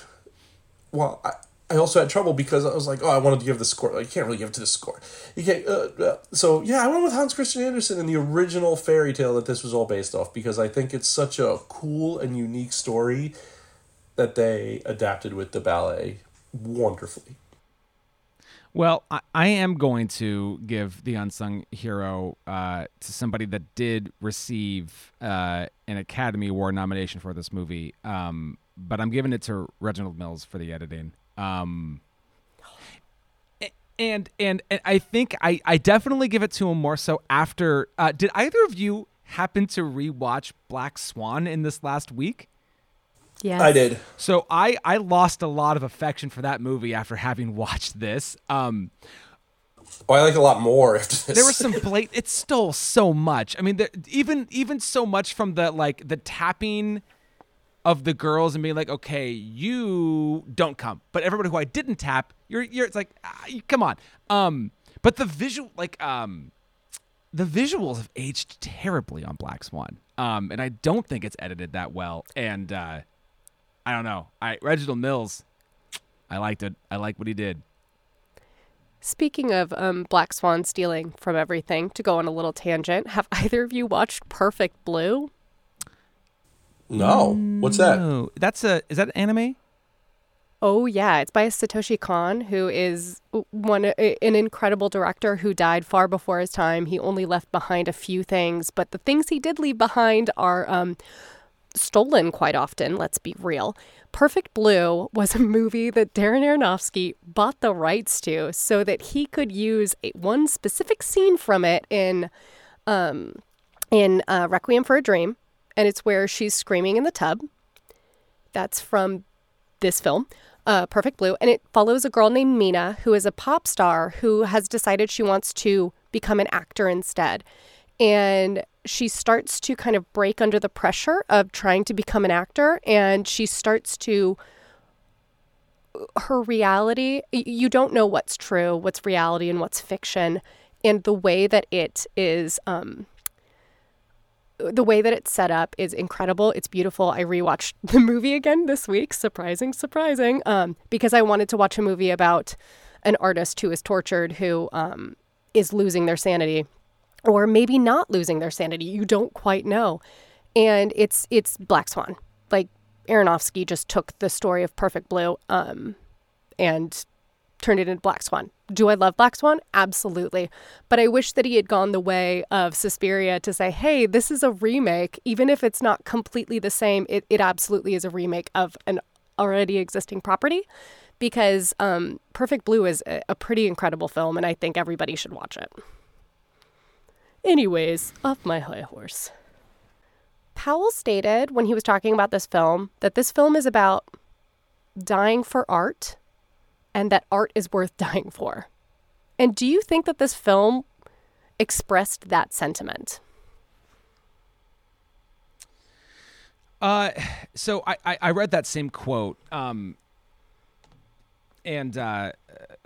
well, I, I also had trouble because I was like, oh, I wanted to give the score. Like, you can't really give it to the score. You can't. Uh, uh, so yeah, I went with Hans Christian Andersen and the original fairy tale that this was all based off because I think it's such a cool and unique story that they adapted with the ballet wonderfully. Well, I, I am going to give the unsung hero uh, to somebody that did receive uh, an Academy Award nomination for this movie, um, but I'm giving it to Reginald Mills for the editing. Um, and, and and I think I, I definitely give it to him more so after. Uh, did either of you happen to rewatch Black Swan in this last week? Yes. I did. So I I lost a lot of affection for that movie after having watched this. Um, Oh, I like a lot more after there was some blate. It stole so much. I mean, there, even even so much from the like the tapping of the girls and being like, okay, you don't come, but everybody who I didn't tap, you're you're. It's like, ah, come on. Um, but the visual, like, um, the visuals have aged terribly on Black Swan. Um, and I don't think it's edited that well. And uh, I don't know. I Reginald Mills, I liked it. I like what he did. Speaking of um, Black Swan stealing from everything, to go on a little tangent, have either of you watched Perfect Blue? No. What's that? Oh, that's a is that anime? Oh yeah, it's by Satoshi Kon, who is one an incredible director who died far before his time. He only left behind a few things, but the things he did leave behind are um, stolen quite often. Let's be real. Perfect Blue was a movie that Darren Aronofsky bought the rights to so that he could use a, one specific scene from it in um, in uh, Requiem for a Dream, and it's where she's screaming in the tub. That's from this film, uh, Perfect Blue, and it follows a girl named Mima who is a pop star who has decided she wants to become an actor instead. And she starts to kind of break under the pressure of trying to become an actor, and she starts to her reality you don't know what's true what's reality and what's fiction and the way that it is um the way that it's set up is incredible. It's beautiful. I rewatched the movie again this week. Surprising, surprising. Um, because I wanted to watch a movie about an artist who is tortured, who um, is losing their sanity, or maybe not losing their sanity. You don't quite know. And it's it's Black Swan. Like Aronofsky just took the story of Perfect Blue um, and turned it into Black Swan. Do I love Black Swan? Absolutely. But I wish that he had gone the way of Suspiria to say, hey, this is a remake. Even if it's not completely the same, it, it absolutely is a remake of an already existing property because um, Perfect Blue is a, a pretty incredible film and I think everybody should watch it. Anyways, off my high horse. Powell stated when he was talking about this film that this film is about dying for art and that art is worth dying for. And do you think that this film expressed that sentiment? Uh, so I, I, I read that same quote, um, and uh,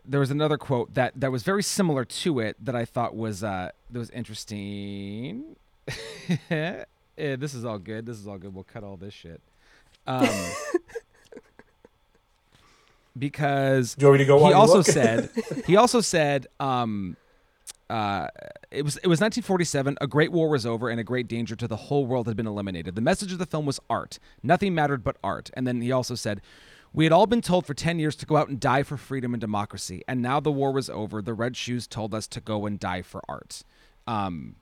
there was another quote that, that was very similar to it that I thought was uh, that was interesting. yeah, this is all good. This is all good. We'll cut all this shit. Um, because Do you want me to go he also said he also said um, uh, it was it was 1947. A great war was over, and a great danger to the whole world had been eliminated. The message of the film was art. Nothing mattered but art. And then he also said, "We had all been told for 10 years to go out and die for freedom and democracy, and now the war was over. The Red Shoes told us to go and die for art." Um,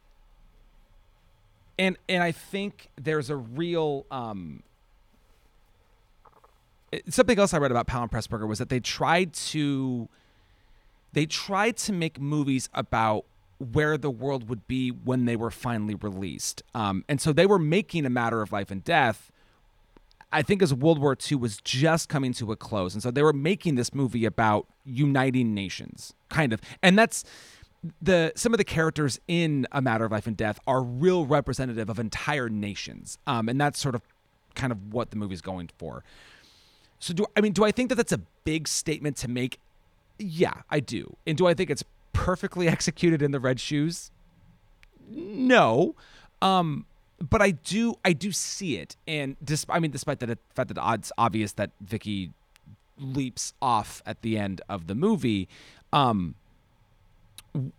and and I think there's a real um, something else I read about and Pressburger was that they tried to they tried to make movies about where the world would be when they were finally released. Um, and so they were making a matter of life and death. I think as World War II was just coming to a close. And so they were making this movie about uniting nations, kind of. And that's the some of the characters in A Matter of Life and Death are real representative of entire nations. Um, and that's sort of kind of what the movie's going for. So do I mean do I think that that's a big statement to make? Yeah, I do. And do I think it's perfectly executed in the red shoes? No. Um but I do I do see it and dis- I mean despite that the fact that it's obvious that Vicky leaps off at the end of the movie um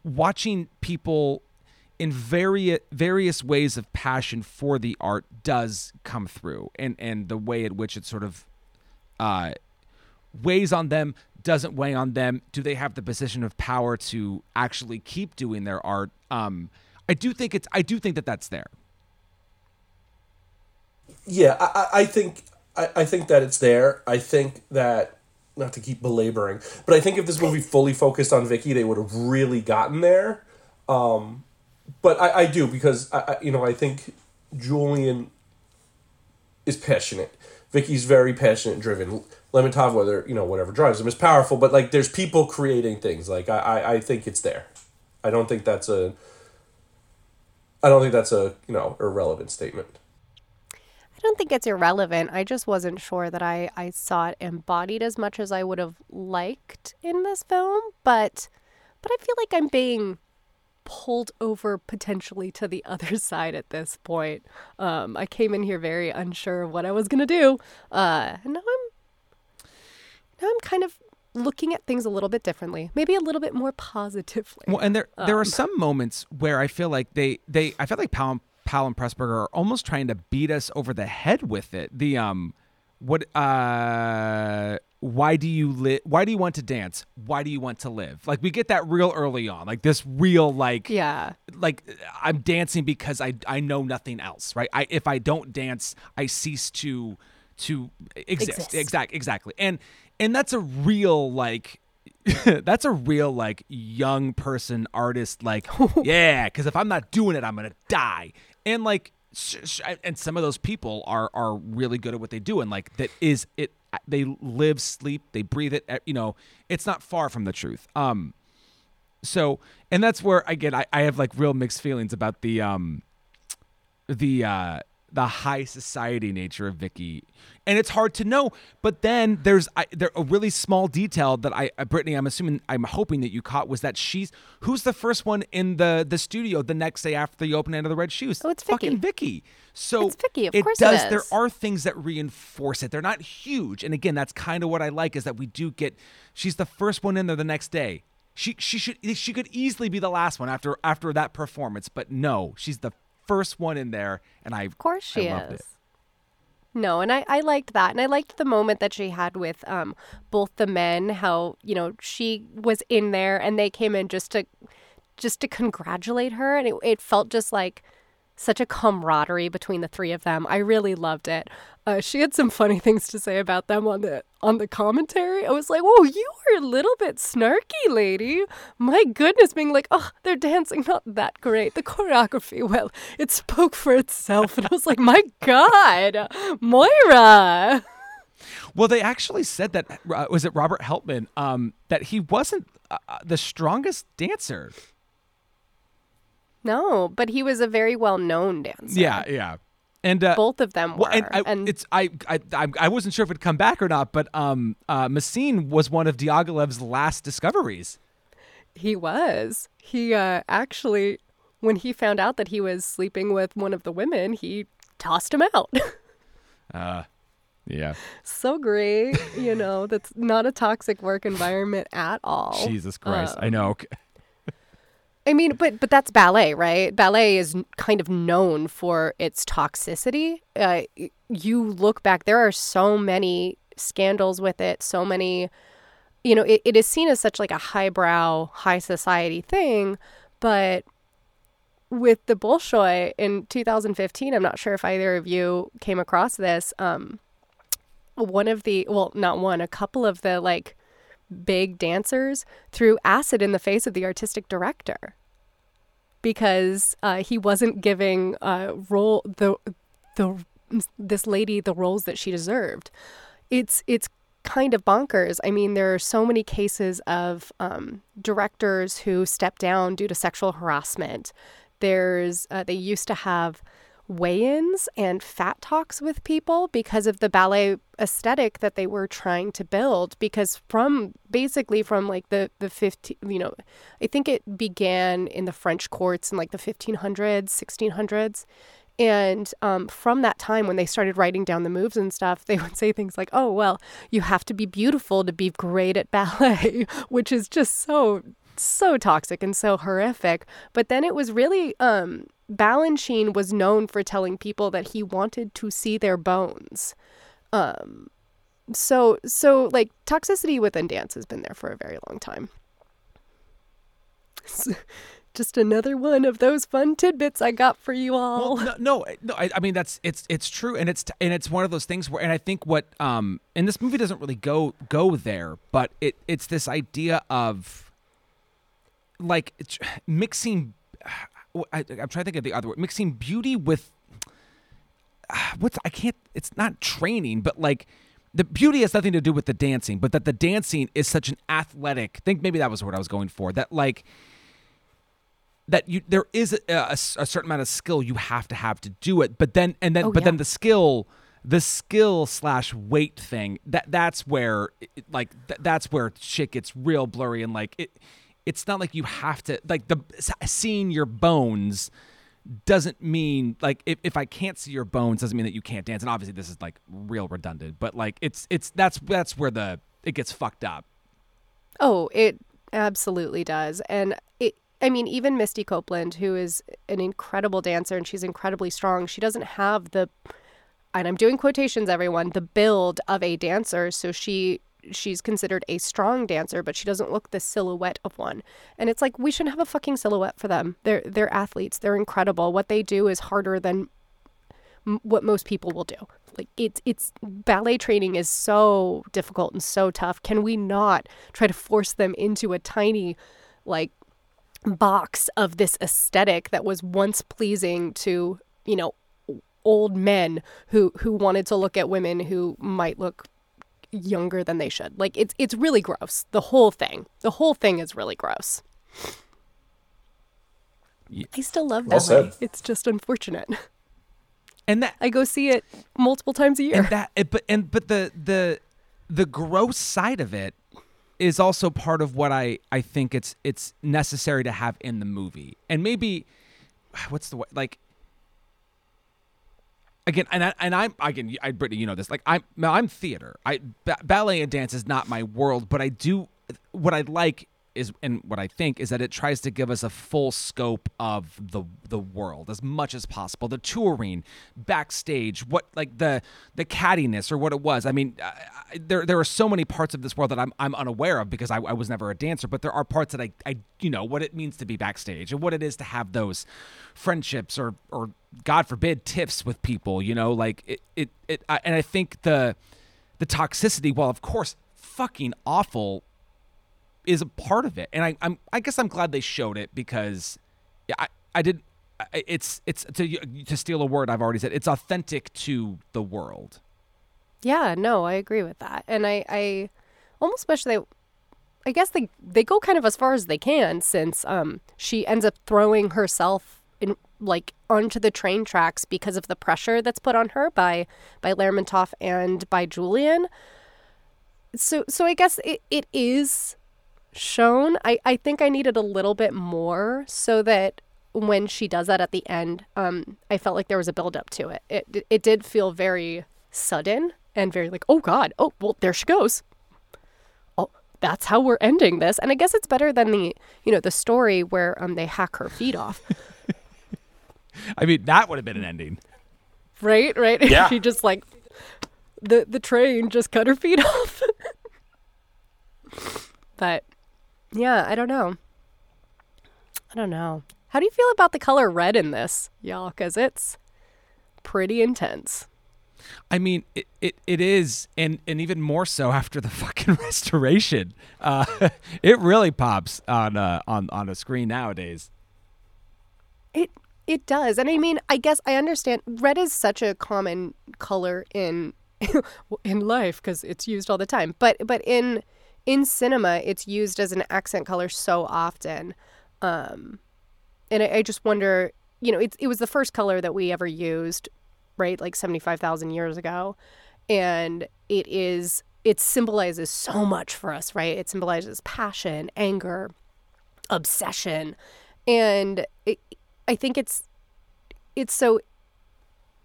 watching people in various various ways of passion for the art does come through and and the way in which it sort of uh weighs on them doesn't weigh on them do they have the position of power to actually keep doing their art um i do think it's i do think that that's there Yeah, I, I- think I, I think that it's there. I think that not to keep belaboring, but I think if this movie fully focused on Vicky, they would have really gotten there. Um, but I, I do because I, I you know I think Julian is passionate. Vicky's very passionate driven. Lermontov, whether you know whatever drives him, is powerful. But like, there's people creating things. Like I, I, I think it's there. I don't think that's a. I don't think that's a you know irrelevant statement. I don't think it's irrelevant. I just wasn't sure that I, I saw it embodied as much as I would have liked in this film, but but I feel like I'm being pulled over potentially to the other side at this point. Um, I came in here very unsure of what I was gonna do, uh, and now I'm now I'm kind of looking at things a little bit differently, maybe a little bit more positively. Well, and there there are some moments where I feel like they they I feel like Powell, Powell and Pressburger are almost trying to beat us over the head with it. The um, what uh, why do you live? Why do you want to dance? Why do you want to live? Like we get that real early on, like this real like Yeah. like I'm dancing because I I know nothing else, right? I if I don't dance, I cease to to exist. Exist. Exact exactly. And and that's a real like that's a real like young person artist like yeah, cuz if I'm not doing it, I'm going to die. And like and some of those people are are really good at what they do and like that is it they live, sleep, they breathe it, you know, it's not far from the truth. Um so and that's where again I, I have like real mixed feelings about the um the uh the high society nature of Vicky, and it's hard to know. But then there's I, there a really small detail that I, uh, Brittany, I'm assuming, I'm hoping that you caught was that she's who's the first one in the the studio the next day after the opening of the Red Shoes. Oh, it's fucking Vicky. Vicky. So It's Vicky, of it course it does. There are things that reinforce it. They're not huge, and again, that's kind of what I like is that we do get. She's the first one in there the next day. She she should she could easily be the last one after after that performance, but no, she's the first one in there, and I Of course she I loved is. No, and I, I liked that. And I liked the moment that she had with um, both the men, how, you know, she was in there and they came in just to just to congratulate her. And it, it felt just like such a camaraderie between the three of them. I really loved it. Uh, she had some funny things to say about them on the on the commentary. I was like, "Whoa, you were a little bit snarky, lady." My goodness, being like, "Oh, they're dancing not that great. The choreography, well, it spoke for itself." And I was like, "My God, Moira." Well, they actually said that uh, was it Robert Helpmann um, that he wasn't uh, uh, the strongest dancer. No, but he was a very well known dancer. Yeah, yeah, and uh, both of them were. Well, and, I, it's I, I I wasn't sure if it'd come back or not, but um, uh, Massine was one of Diaghilev's last discoveries. He was. He uh, actually, when he found out that he was sleeping with one of the women, he tossed him out. Uh, yeah. so great. You know, that's not a toxic work environment at all. Jesus Christ, I Um, know. I mean, but but that's ballet, right? Ballet is kind of known for its toxicity. Uh, you look back, there are so many scandals with it, so many. You know, it, it is seen as such like a highbrow, high society thing, but with the Bolshoi in 2015, I'm not sure if either of you came across this. Um, one of the well, not one, a couple of the like big dancers threw acid in the face of the artistic director because uh, he wasn't giving uh, role the the this lady the roles that she deserved. It's it's kind of bonkers. I mean, there are so many cases of um, directors who step down due to sexual harassment. There's uh, they used to have weigh-ins and fat talks with people because of the ballet aesthetic that they were trying to build because from basically from like the the 15 you know i think it began in the french courts in like the 1500s 1600s and um, from that time when they started writing down the moves and stuff they would say things like oh well you have to be beautiful to be great at ballet which is just so so toxic and so horrific but then it was really um Balanchine was known for telling people that he wanted to see their bones. Um, so so like toxicity within dance has been there for a very long time. Just another one of those fun tidbits I got for you all. Well, no, no, no I, I mean that's it's it's true, and it's and it's one of those things where, and I think what um, and this movie doesn't really go go there, but it it's this idea of like mixing. I, I'm trying to think of the other word, mixing beauty with what's I can't. It's not training, but like the beauty has nothing to do with the dancing, but that the dancing is such an athletic. I think maybe that was what I was going for. That like that you there is a, a, a certain amount of skill you have to have to do it but then and then Oh, but then the skill the skill slash weight thing that that's where it, like th- that's where shit gets real blurry and like it it's not like you have to like the seeing your bones doesn't mean like if, if i can't see your bones doesn't mean that you can't dance. And obviously this is like real redundant but like it's it's that's that's where the it gets fucked up. Oh, it absolutely does. And it I mean, even Misty Copeland, who is an incredible dancer and she's incredibly strong, she doesn't have the and I'm doing quotations everyone, the build of a dancer, so she she's considered a strong dancer, but she doesn't look the silhouette of one. And it's like we shouldn't have a fucking silhouette for them. They're they're athletes. They're incredible. What they do is harder than m- what most people will do. Like it's it's ballet training is so difficult and so tough. Can we not try to force them into a tiny like box of this aesthetic that was once pleasing to, you know, old men who who wanted to look at women who might look younger than they should. Like it's it's really gross. The whole thing. The whole thing is really gross. Ye- I still love Well ballet. It's just unfortunate. And that I go see it multiple times a year. and that it, but and but the the the gross side of it is also part of what I I think it's it's necessary to have in the movie. And maybe what's the way like again and I, and I'm again I Brittany you know this like I'm I'm theater. I ba- ballet and dance is not my world, but I do what I like is and what I think is that it tries to give us a full scope of the the world as much as possible. The touring, backstage, what like the the cattiness or what it was. I mean, I, I, there there are so many parts of this world that I'm I'm unaware of because I, I was never a dancer. But there are parts that I I you know what it means to be backstage and what it is to have those friendships or or God forbid tiffs with people. You know, like it it, it and I think the the toxicity, while of course fucking awful is a part of it, and I, I'm I guess I'm glad they showed it because I I did it's it's to to steal a word I've already said it's authentic to the world. Yeah, no, I agree with that, and I I almost wish they. I guess they they go kind of as far as they can since um she ends up throwing herself in like onto the train tracks because of the pressure that's put on her by by Lermontov and by Julian. So so I guess it, it is shown. I, I think I needed a little bit more so that when she does that at the end, um, I felt like there was a build up to it. It it did feel very sudden and very like, oh God, oh well, there she goes. Oh, that's how we're ending this. And I guess it's better than the you know the story where um they hack her feet off. I mean, that would have been an ending. right, right. Yeah. she just like the the train just cut her feet off. but yeah, I don't know. I don't know. How do you feel about the color red in this, y'all? Because it's pretty intense. I mean, it, it, it is, and and even more so after the fucking restoration. Uh, it really pops on uh, on on a screen nowadays. It it does, and I mean, I guess I understand. Red is such a common color in in life because it's used all the time. But but in in cinema, it's used as an accent color so often, um, and I, I just wonder. You know, it it was the first color that we ever used, right? Like seventy five thousand years ago, and it is it symbolizes so much for us, right? It symbolizes passion, anger, obsession, and it, I think it's it's so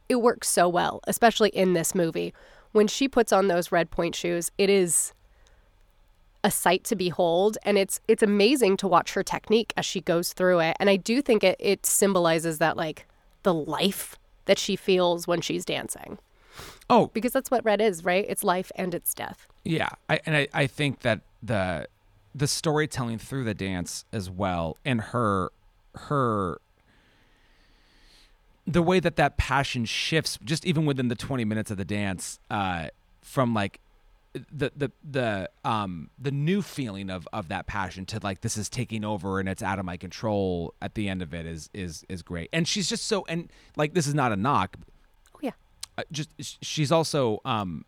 it works so well, especially in this movie. When she puts on those red pointe shoes, it is a sight to behold and it's it's amazing to watch her technique as she goes through it. And I do think it it symbolizes that like the life that she feels when she's dancing. Oh, Because that's what red is, right? It's life and it's death. Yeah, I, and I, I think that the the storytelling through the dance as well, and her her the way that that passion shifts, just even within the twenty minutes of the dance, uh, from like the the the um the new feeling of of that passion to like this is taking over and it's out of my control at the end of it is is is great. And she's just so and like this is not a knock. Oh yeah. uh, just she's also um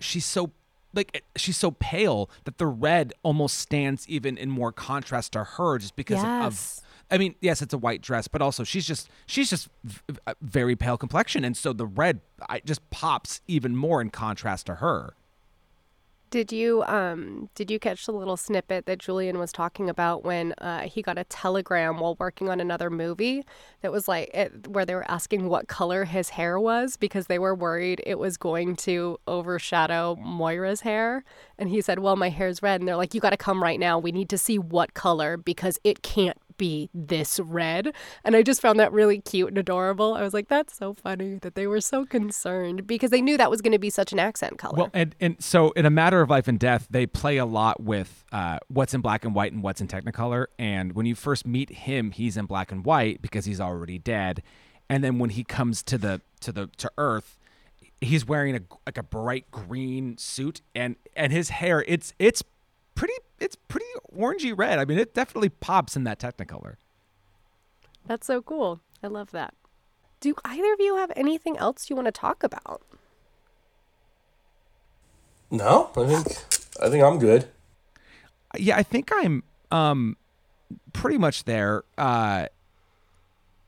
she's so like she's so pale that the red almost stands even in more contrast to her just because of, of I mean yes it's a white dress but also she's just she's just very pale complexion and so the red I, just pops even more in contrast to her Did you um did you catch the little snippet that Julian was talking about when uh, he got a telegram while working on another movie that was like it, where they were asking what color his hair was because they were worried it was going to overshadow Moira's hair and he said, "Well, my hair's red." And they're like, "You got to come right now. We need to see what color because it can't be this red." And I just found that really cute and adorable. I was like, "That's so funny that they were so concerned because they knew that was going to be such an accent color." Well, and and so in a matter of life and death, they play a lot with uh, what's in black and white and what's in Technicolor. And when you first meet him, he's in black and white because he's already dead. And then when he comes to the to the to Earth, he's wearing a like a bright green suit, and and his hair it's it's pretty it's pretty orangey red. I mean, it definitely pops in that Technicolor. That's so cool. I love that. Do either of you have anything else you want to talk about? No, I think I think I'm good. yeah, I think I'm um pretty much there. Uh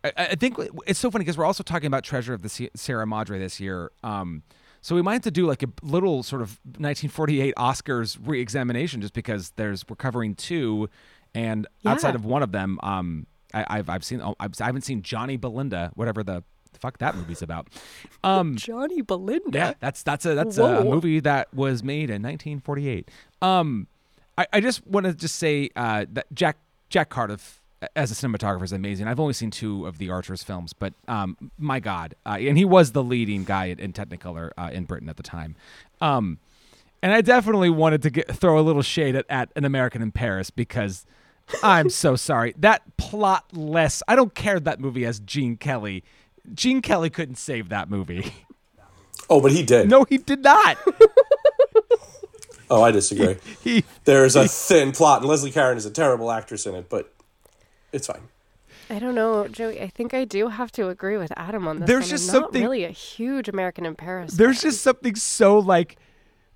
I, I think it's so funny because we're also talking about Treasure of the Sie- Sierra Madre this year. Um, so we might have to do like a little sort of 1948 Oscars re-examination, just because there's we're covering two, and outside of one of them, um, I, I've I've seen oh, I've, I haven't seen Johnny Belinda, whatever the fuck that movie's about. Um, Johnny Belinda. yeah, that's that's a that's a movie that was made in 1948. Um, I, I just want to just say uh, that Jack Jack Cardiff as a cinematographer is amazing. I've only seen two of the Archers films, but um, my God, uh, and he was the leading guy in, Technicolor uh, in Britain at the time. Um, and I definitely wanted to get, throw a little shade at, at an American in Paris because I'm so sorry that plotless. I don't care that movie has Gene Kelly. Gene Kelly couldn't save that movie. Oh, but he did. No, he did not. Oh, I disagree. he There's a thin plot, and Leslie Caron is a terrible actress in it, but it's fine. I don't know, Joey. I think I do have to agree with Adam on this. There's one. just I'm not something- really a huge American in Paris. there's just something so like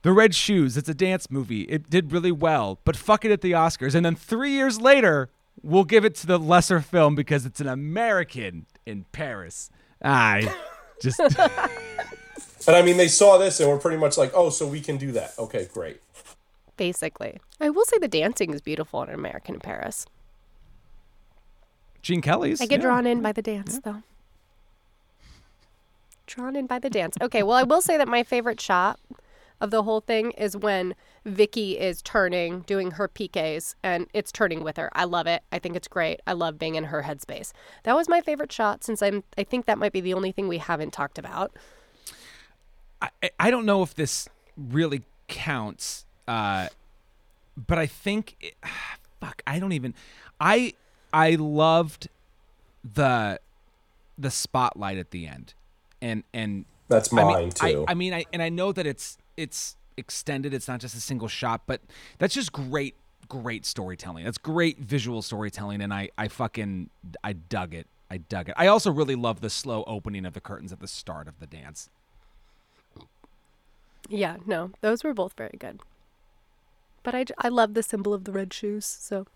the Red Shoes. It's a dance movie. It did really well, but fuck it at the Oscars. And then three years later, we'll give it to the lesser film because it's an American in Paris. I just And I mean, they saw this and were pretty much like, "Oh, so we can do that." Okay, great. basically. I will say the dancing is beautiful in American in Paris. Gene Kelly's. I get yeah. drawn in by the dance, though. Drawn in by the dance. Okay, well, I will say that my favorite shot of the whole thing is when Vicky is turning, doing her piqués, and it's turning with her. I love it. I think it's great. I love being in her headspace. That was my favorite shot since I'm. I think that might be the only thing we haven't talked about. I, I don't know if this really counts, uh, but I think it, fuck. I don't even. I I loved the the spotlight at the end, and and That's I mine mean, too. I, I mean, I and I know that it's it's extended. It's not just a single shot, but that's just great, great storytelling. That's great visual storytelling, and I I fucking I dug it. I dug it. I also really love the slow opening of the curtains at the start of the dance. Yeah, no, those were both very good. But I I love the symbol of the red shoes. So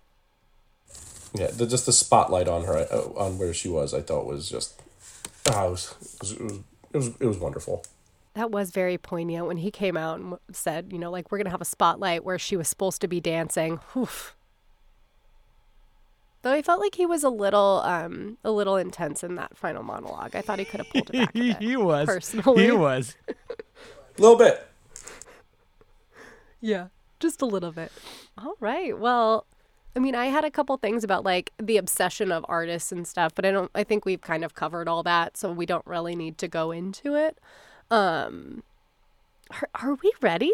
yeah, the, just the spotlight on her, uh, on where she was, I thought was just, oh, it was, it was, it was, it was, wonderful. that was very poignant when he came out and said, you know, like we're gonna have a spotlight where she was supposed to be dancing. Oof. Though I felt like he was a little, um, a little intense in that final monologue. I thought he could have pulled it back a bit. he was. personally. He was. A little bit. Yeah, just a little bit. All right. Well, I mean, I had a couple things about like the obsession of artists and stuff, but I don't I think we've kind of covered all that, so we don't really need to go into it. Um are, are we ready?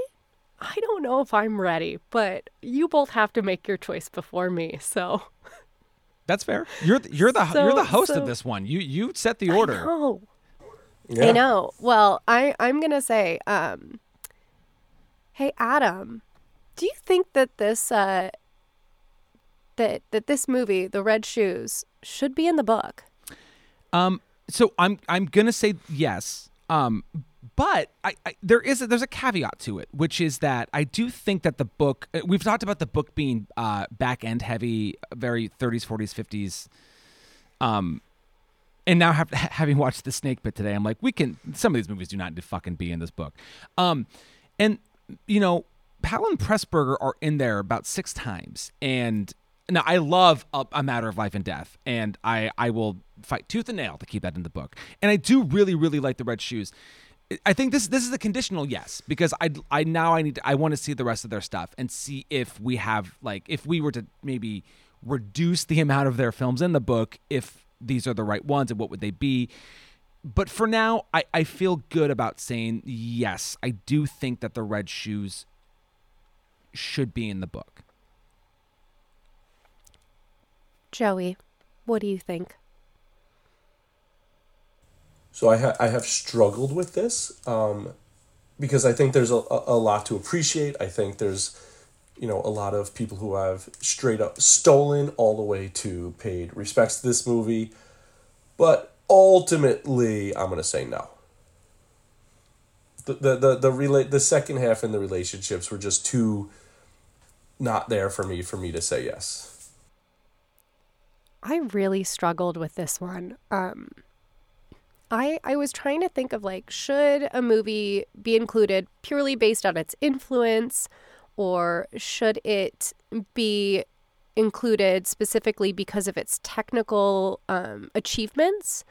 I don't know if I'm ready, but you both have to make your choice before me. So, That's fair. You're the, you're the you're the host so- of this one. You you set the order. oh, Yeah. I know. Well, I I'm gonna say, um, hey Adam, do you think that this uh that that this movie, The Red Shoes, should be in the book? Um, so I'm I'm gonna say yes. Um, but I, I there is a, there's a caveat to it, which is that I do think that the book uh, we've talked about the book being uh back end heavy, very 30s, 40s, 50s. Um, and now have, having watched the Snake Pit today, I'm like, we can. Some of these movies do not fucking be in this book. Um, and you know, Powell and Pressburger are in there about six times, and now I love a, a Matter of Life and Death, and I I will fight tooth and nail to keep that in the book. And I do really really like the Red Shoes. I think this this is a conditional yes because I I now I need to, I want to see the rest of their stuff and see if we have like if we were to maybe reduce the amount of their films in the book if these are the right ones and what would they be but for now I, I feel good about saying yes i do think that the red shoes should be in the book Joey, what do you think? So I, ha- I have struggled with this um, because I think there's a, a lot to appreciate. I think there's, you know, a lot of people who have straight up stolen all the way to paid respects to this movie. But ultimately, I'm going to say no. The, the, the, the, rela- the second half in the relationships were just too not there for me for me to say yes. I really struggled with this one. Um, I I was trying to think of like should a movie be included purely based on its influence or should it be included specifically because of its technical um, achievements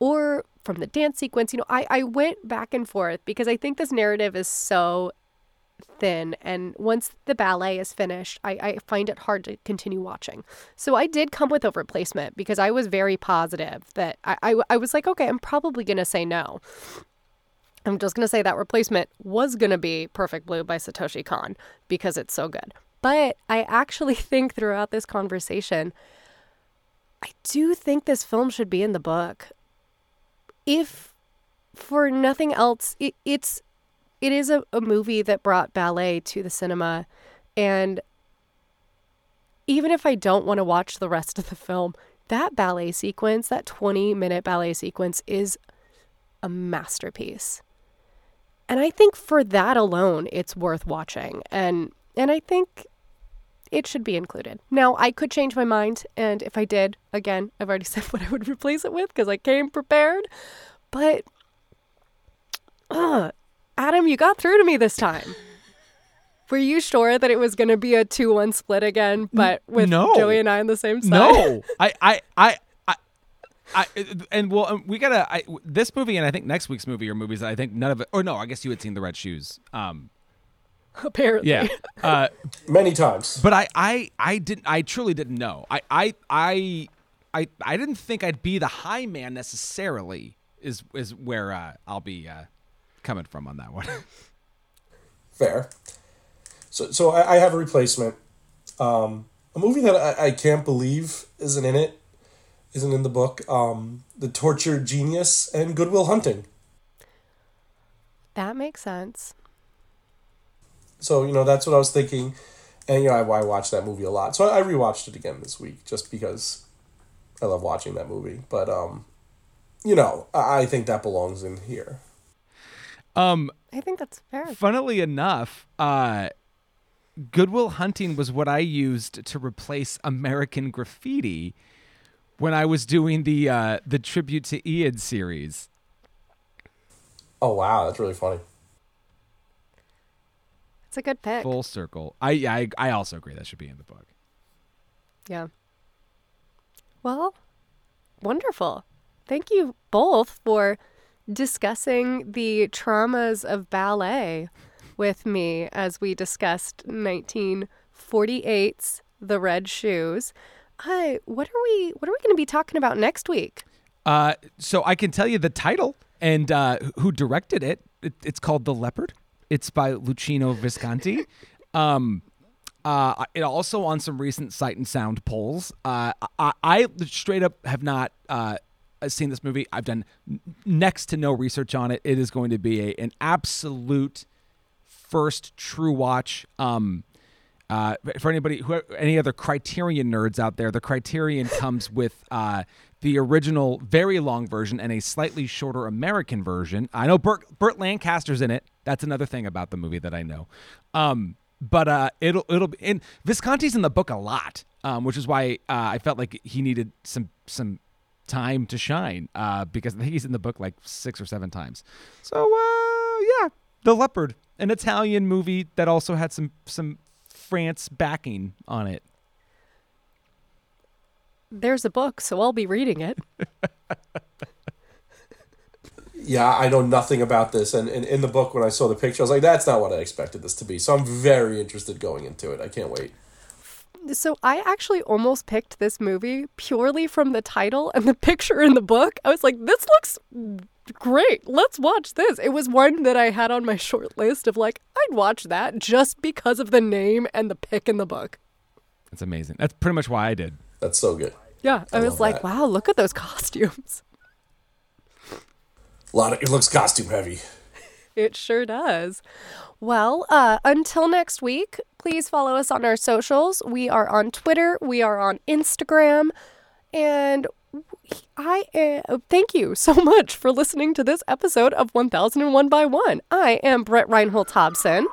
or from the dance sequence you know I, I went back and forth because i think this narrative is so thin and once the ballet is finished I, I find it hard to continue watching. So i did come with a replacement because i was very positive that i, I, I was like okay i'm probably going to say no. I'm just going to say that replacement was going to be perfect blue by satoshi kon because it's so good. But i actually think throughout this conversation i do think this film should be in the book. If for nothing else it, it's it is a, a movie that brought ballet to the cinema and even if i don't want to watch the rest of the film that ballet sequence that 20 minute ballet sequence is a masterpiece. And i think for that alone it's worth watching and and i think it should be included. Now i could change my mind and if i did again i've already said what i would replace it with because i came prepared but uh, Adam, you got through to me this time. Were you sure that it was going to be a 2 1 split again, but with no. Joey and I on the same side? No, I, I, I, I, I, and well, um, we gotta. I, this movie and I think next week's movie are movies I think none of it. Or no, I guess you had seen the Red Shoes. Um, Apparently. yeah. Uh, Many times. but I, I, I didn't. I truly didn't know. I, I, I, I, I didn't think I'd be the high man necessarily. Is is where uh, I'll be uh, coming from on that one. Fair. So, so I, I have a replacement. Um, a movie that I, I can't believe isn't in it, isn't in the book. Um, the Tortured Genius and Good Will Hunting. That makes sense. So you know that's what I was thinking, and you know I, I watched that movie a lot. So I, I rewatched it again this week just because I love watching that movie. But um, you know I, I think that belongs in here. Um, I think that's fair. funnily enough, uh, Good Will Hunting was what I used to replace American Graffiti when I was doing the uh, the tribute to Ian series. Oh wow, that's really funny. It's a good pick. Full circle. I, I I also agree that should be in the book. Yeah. Well, wonderful. Thank you both for discussing the traumas of ballet with me as we discussed 1948's The Red Shoes. Hi, what are we what are we going to be talking about next week? Uh, so I can tell you the title and uh, who directed it. it. It's called The Leopard. It's by Luchino Visconti. Um, uh, it also on some recent Sight and Sound polls. Uh, I, I straight up have not uh, seen this movie. I've done next to no research on it. It is going to be a, an absolute first true watch. Um, uh, for anybody who any other Criterion nerds out there, the Criterion comes with uh, the original very long version and a slightly shorter American version. I know Burt, Burt Lancaster's in it. That's another thing about the movie that I know. Um, but uh, it'll it'll be and Visconti's in the book a lot, um, which is why uh, I felt like he needed some some time to shine uh, because I think he's in the book like six or seven times. So uh, yeah, The Leopard, an Italian movie that also had some some France backing on it. There's a book, so I'll be reading it. Yeah, I know nothing about this, and, and in the book when I saw the picture, I was like, "That's not what I expected this to be." So I'm very interested going into it. I can't wait. So I actually almost picked this movie purely from the title and the picture in the book. I was like, this looks great. Let's watch this. It was one that I had on my short list of like, I'd watch that just because of the name and the pic in the book. That's amazing. That's pretty much why I did. That's so good. Yeah, I, I was like, that. wow, look at those costumes. A lot of it looks costume heavy. It sure does. Well, uh, until next week, please follow us on our socials. We are on Twitter, we are on Instagram, and I uh, thank you so much for listening to this episode of 1001 by 1. I am Brett Reinhold Hobson.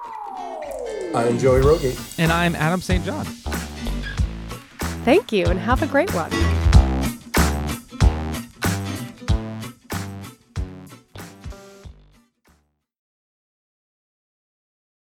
I'm Joey Rogate. And I'm Adam St. John. Thank you and have a great one.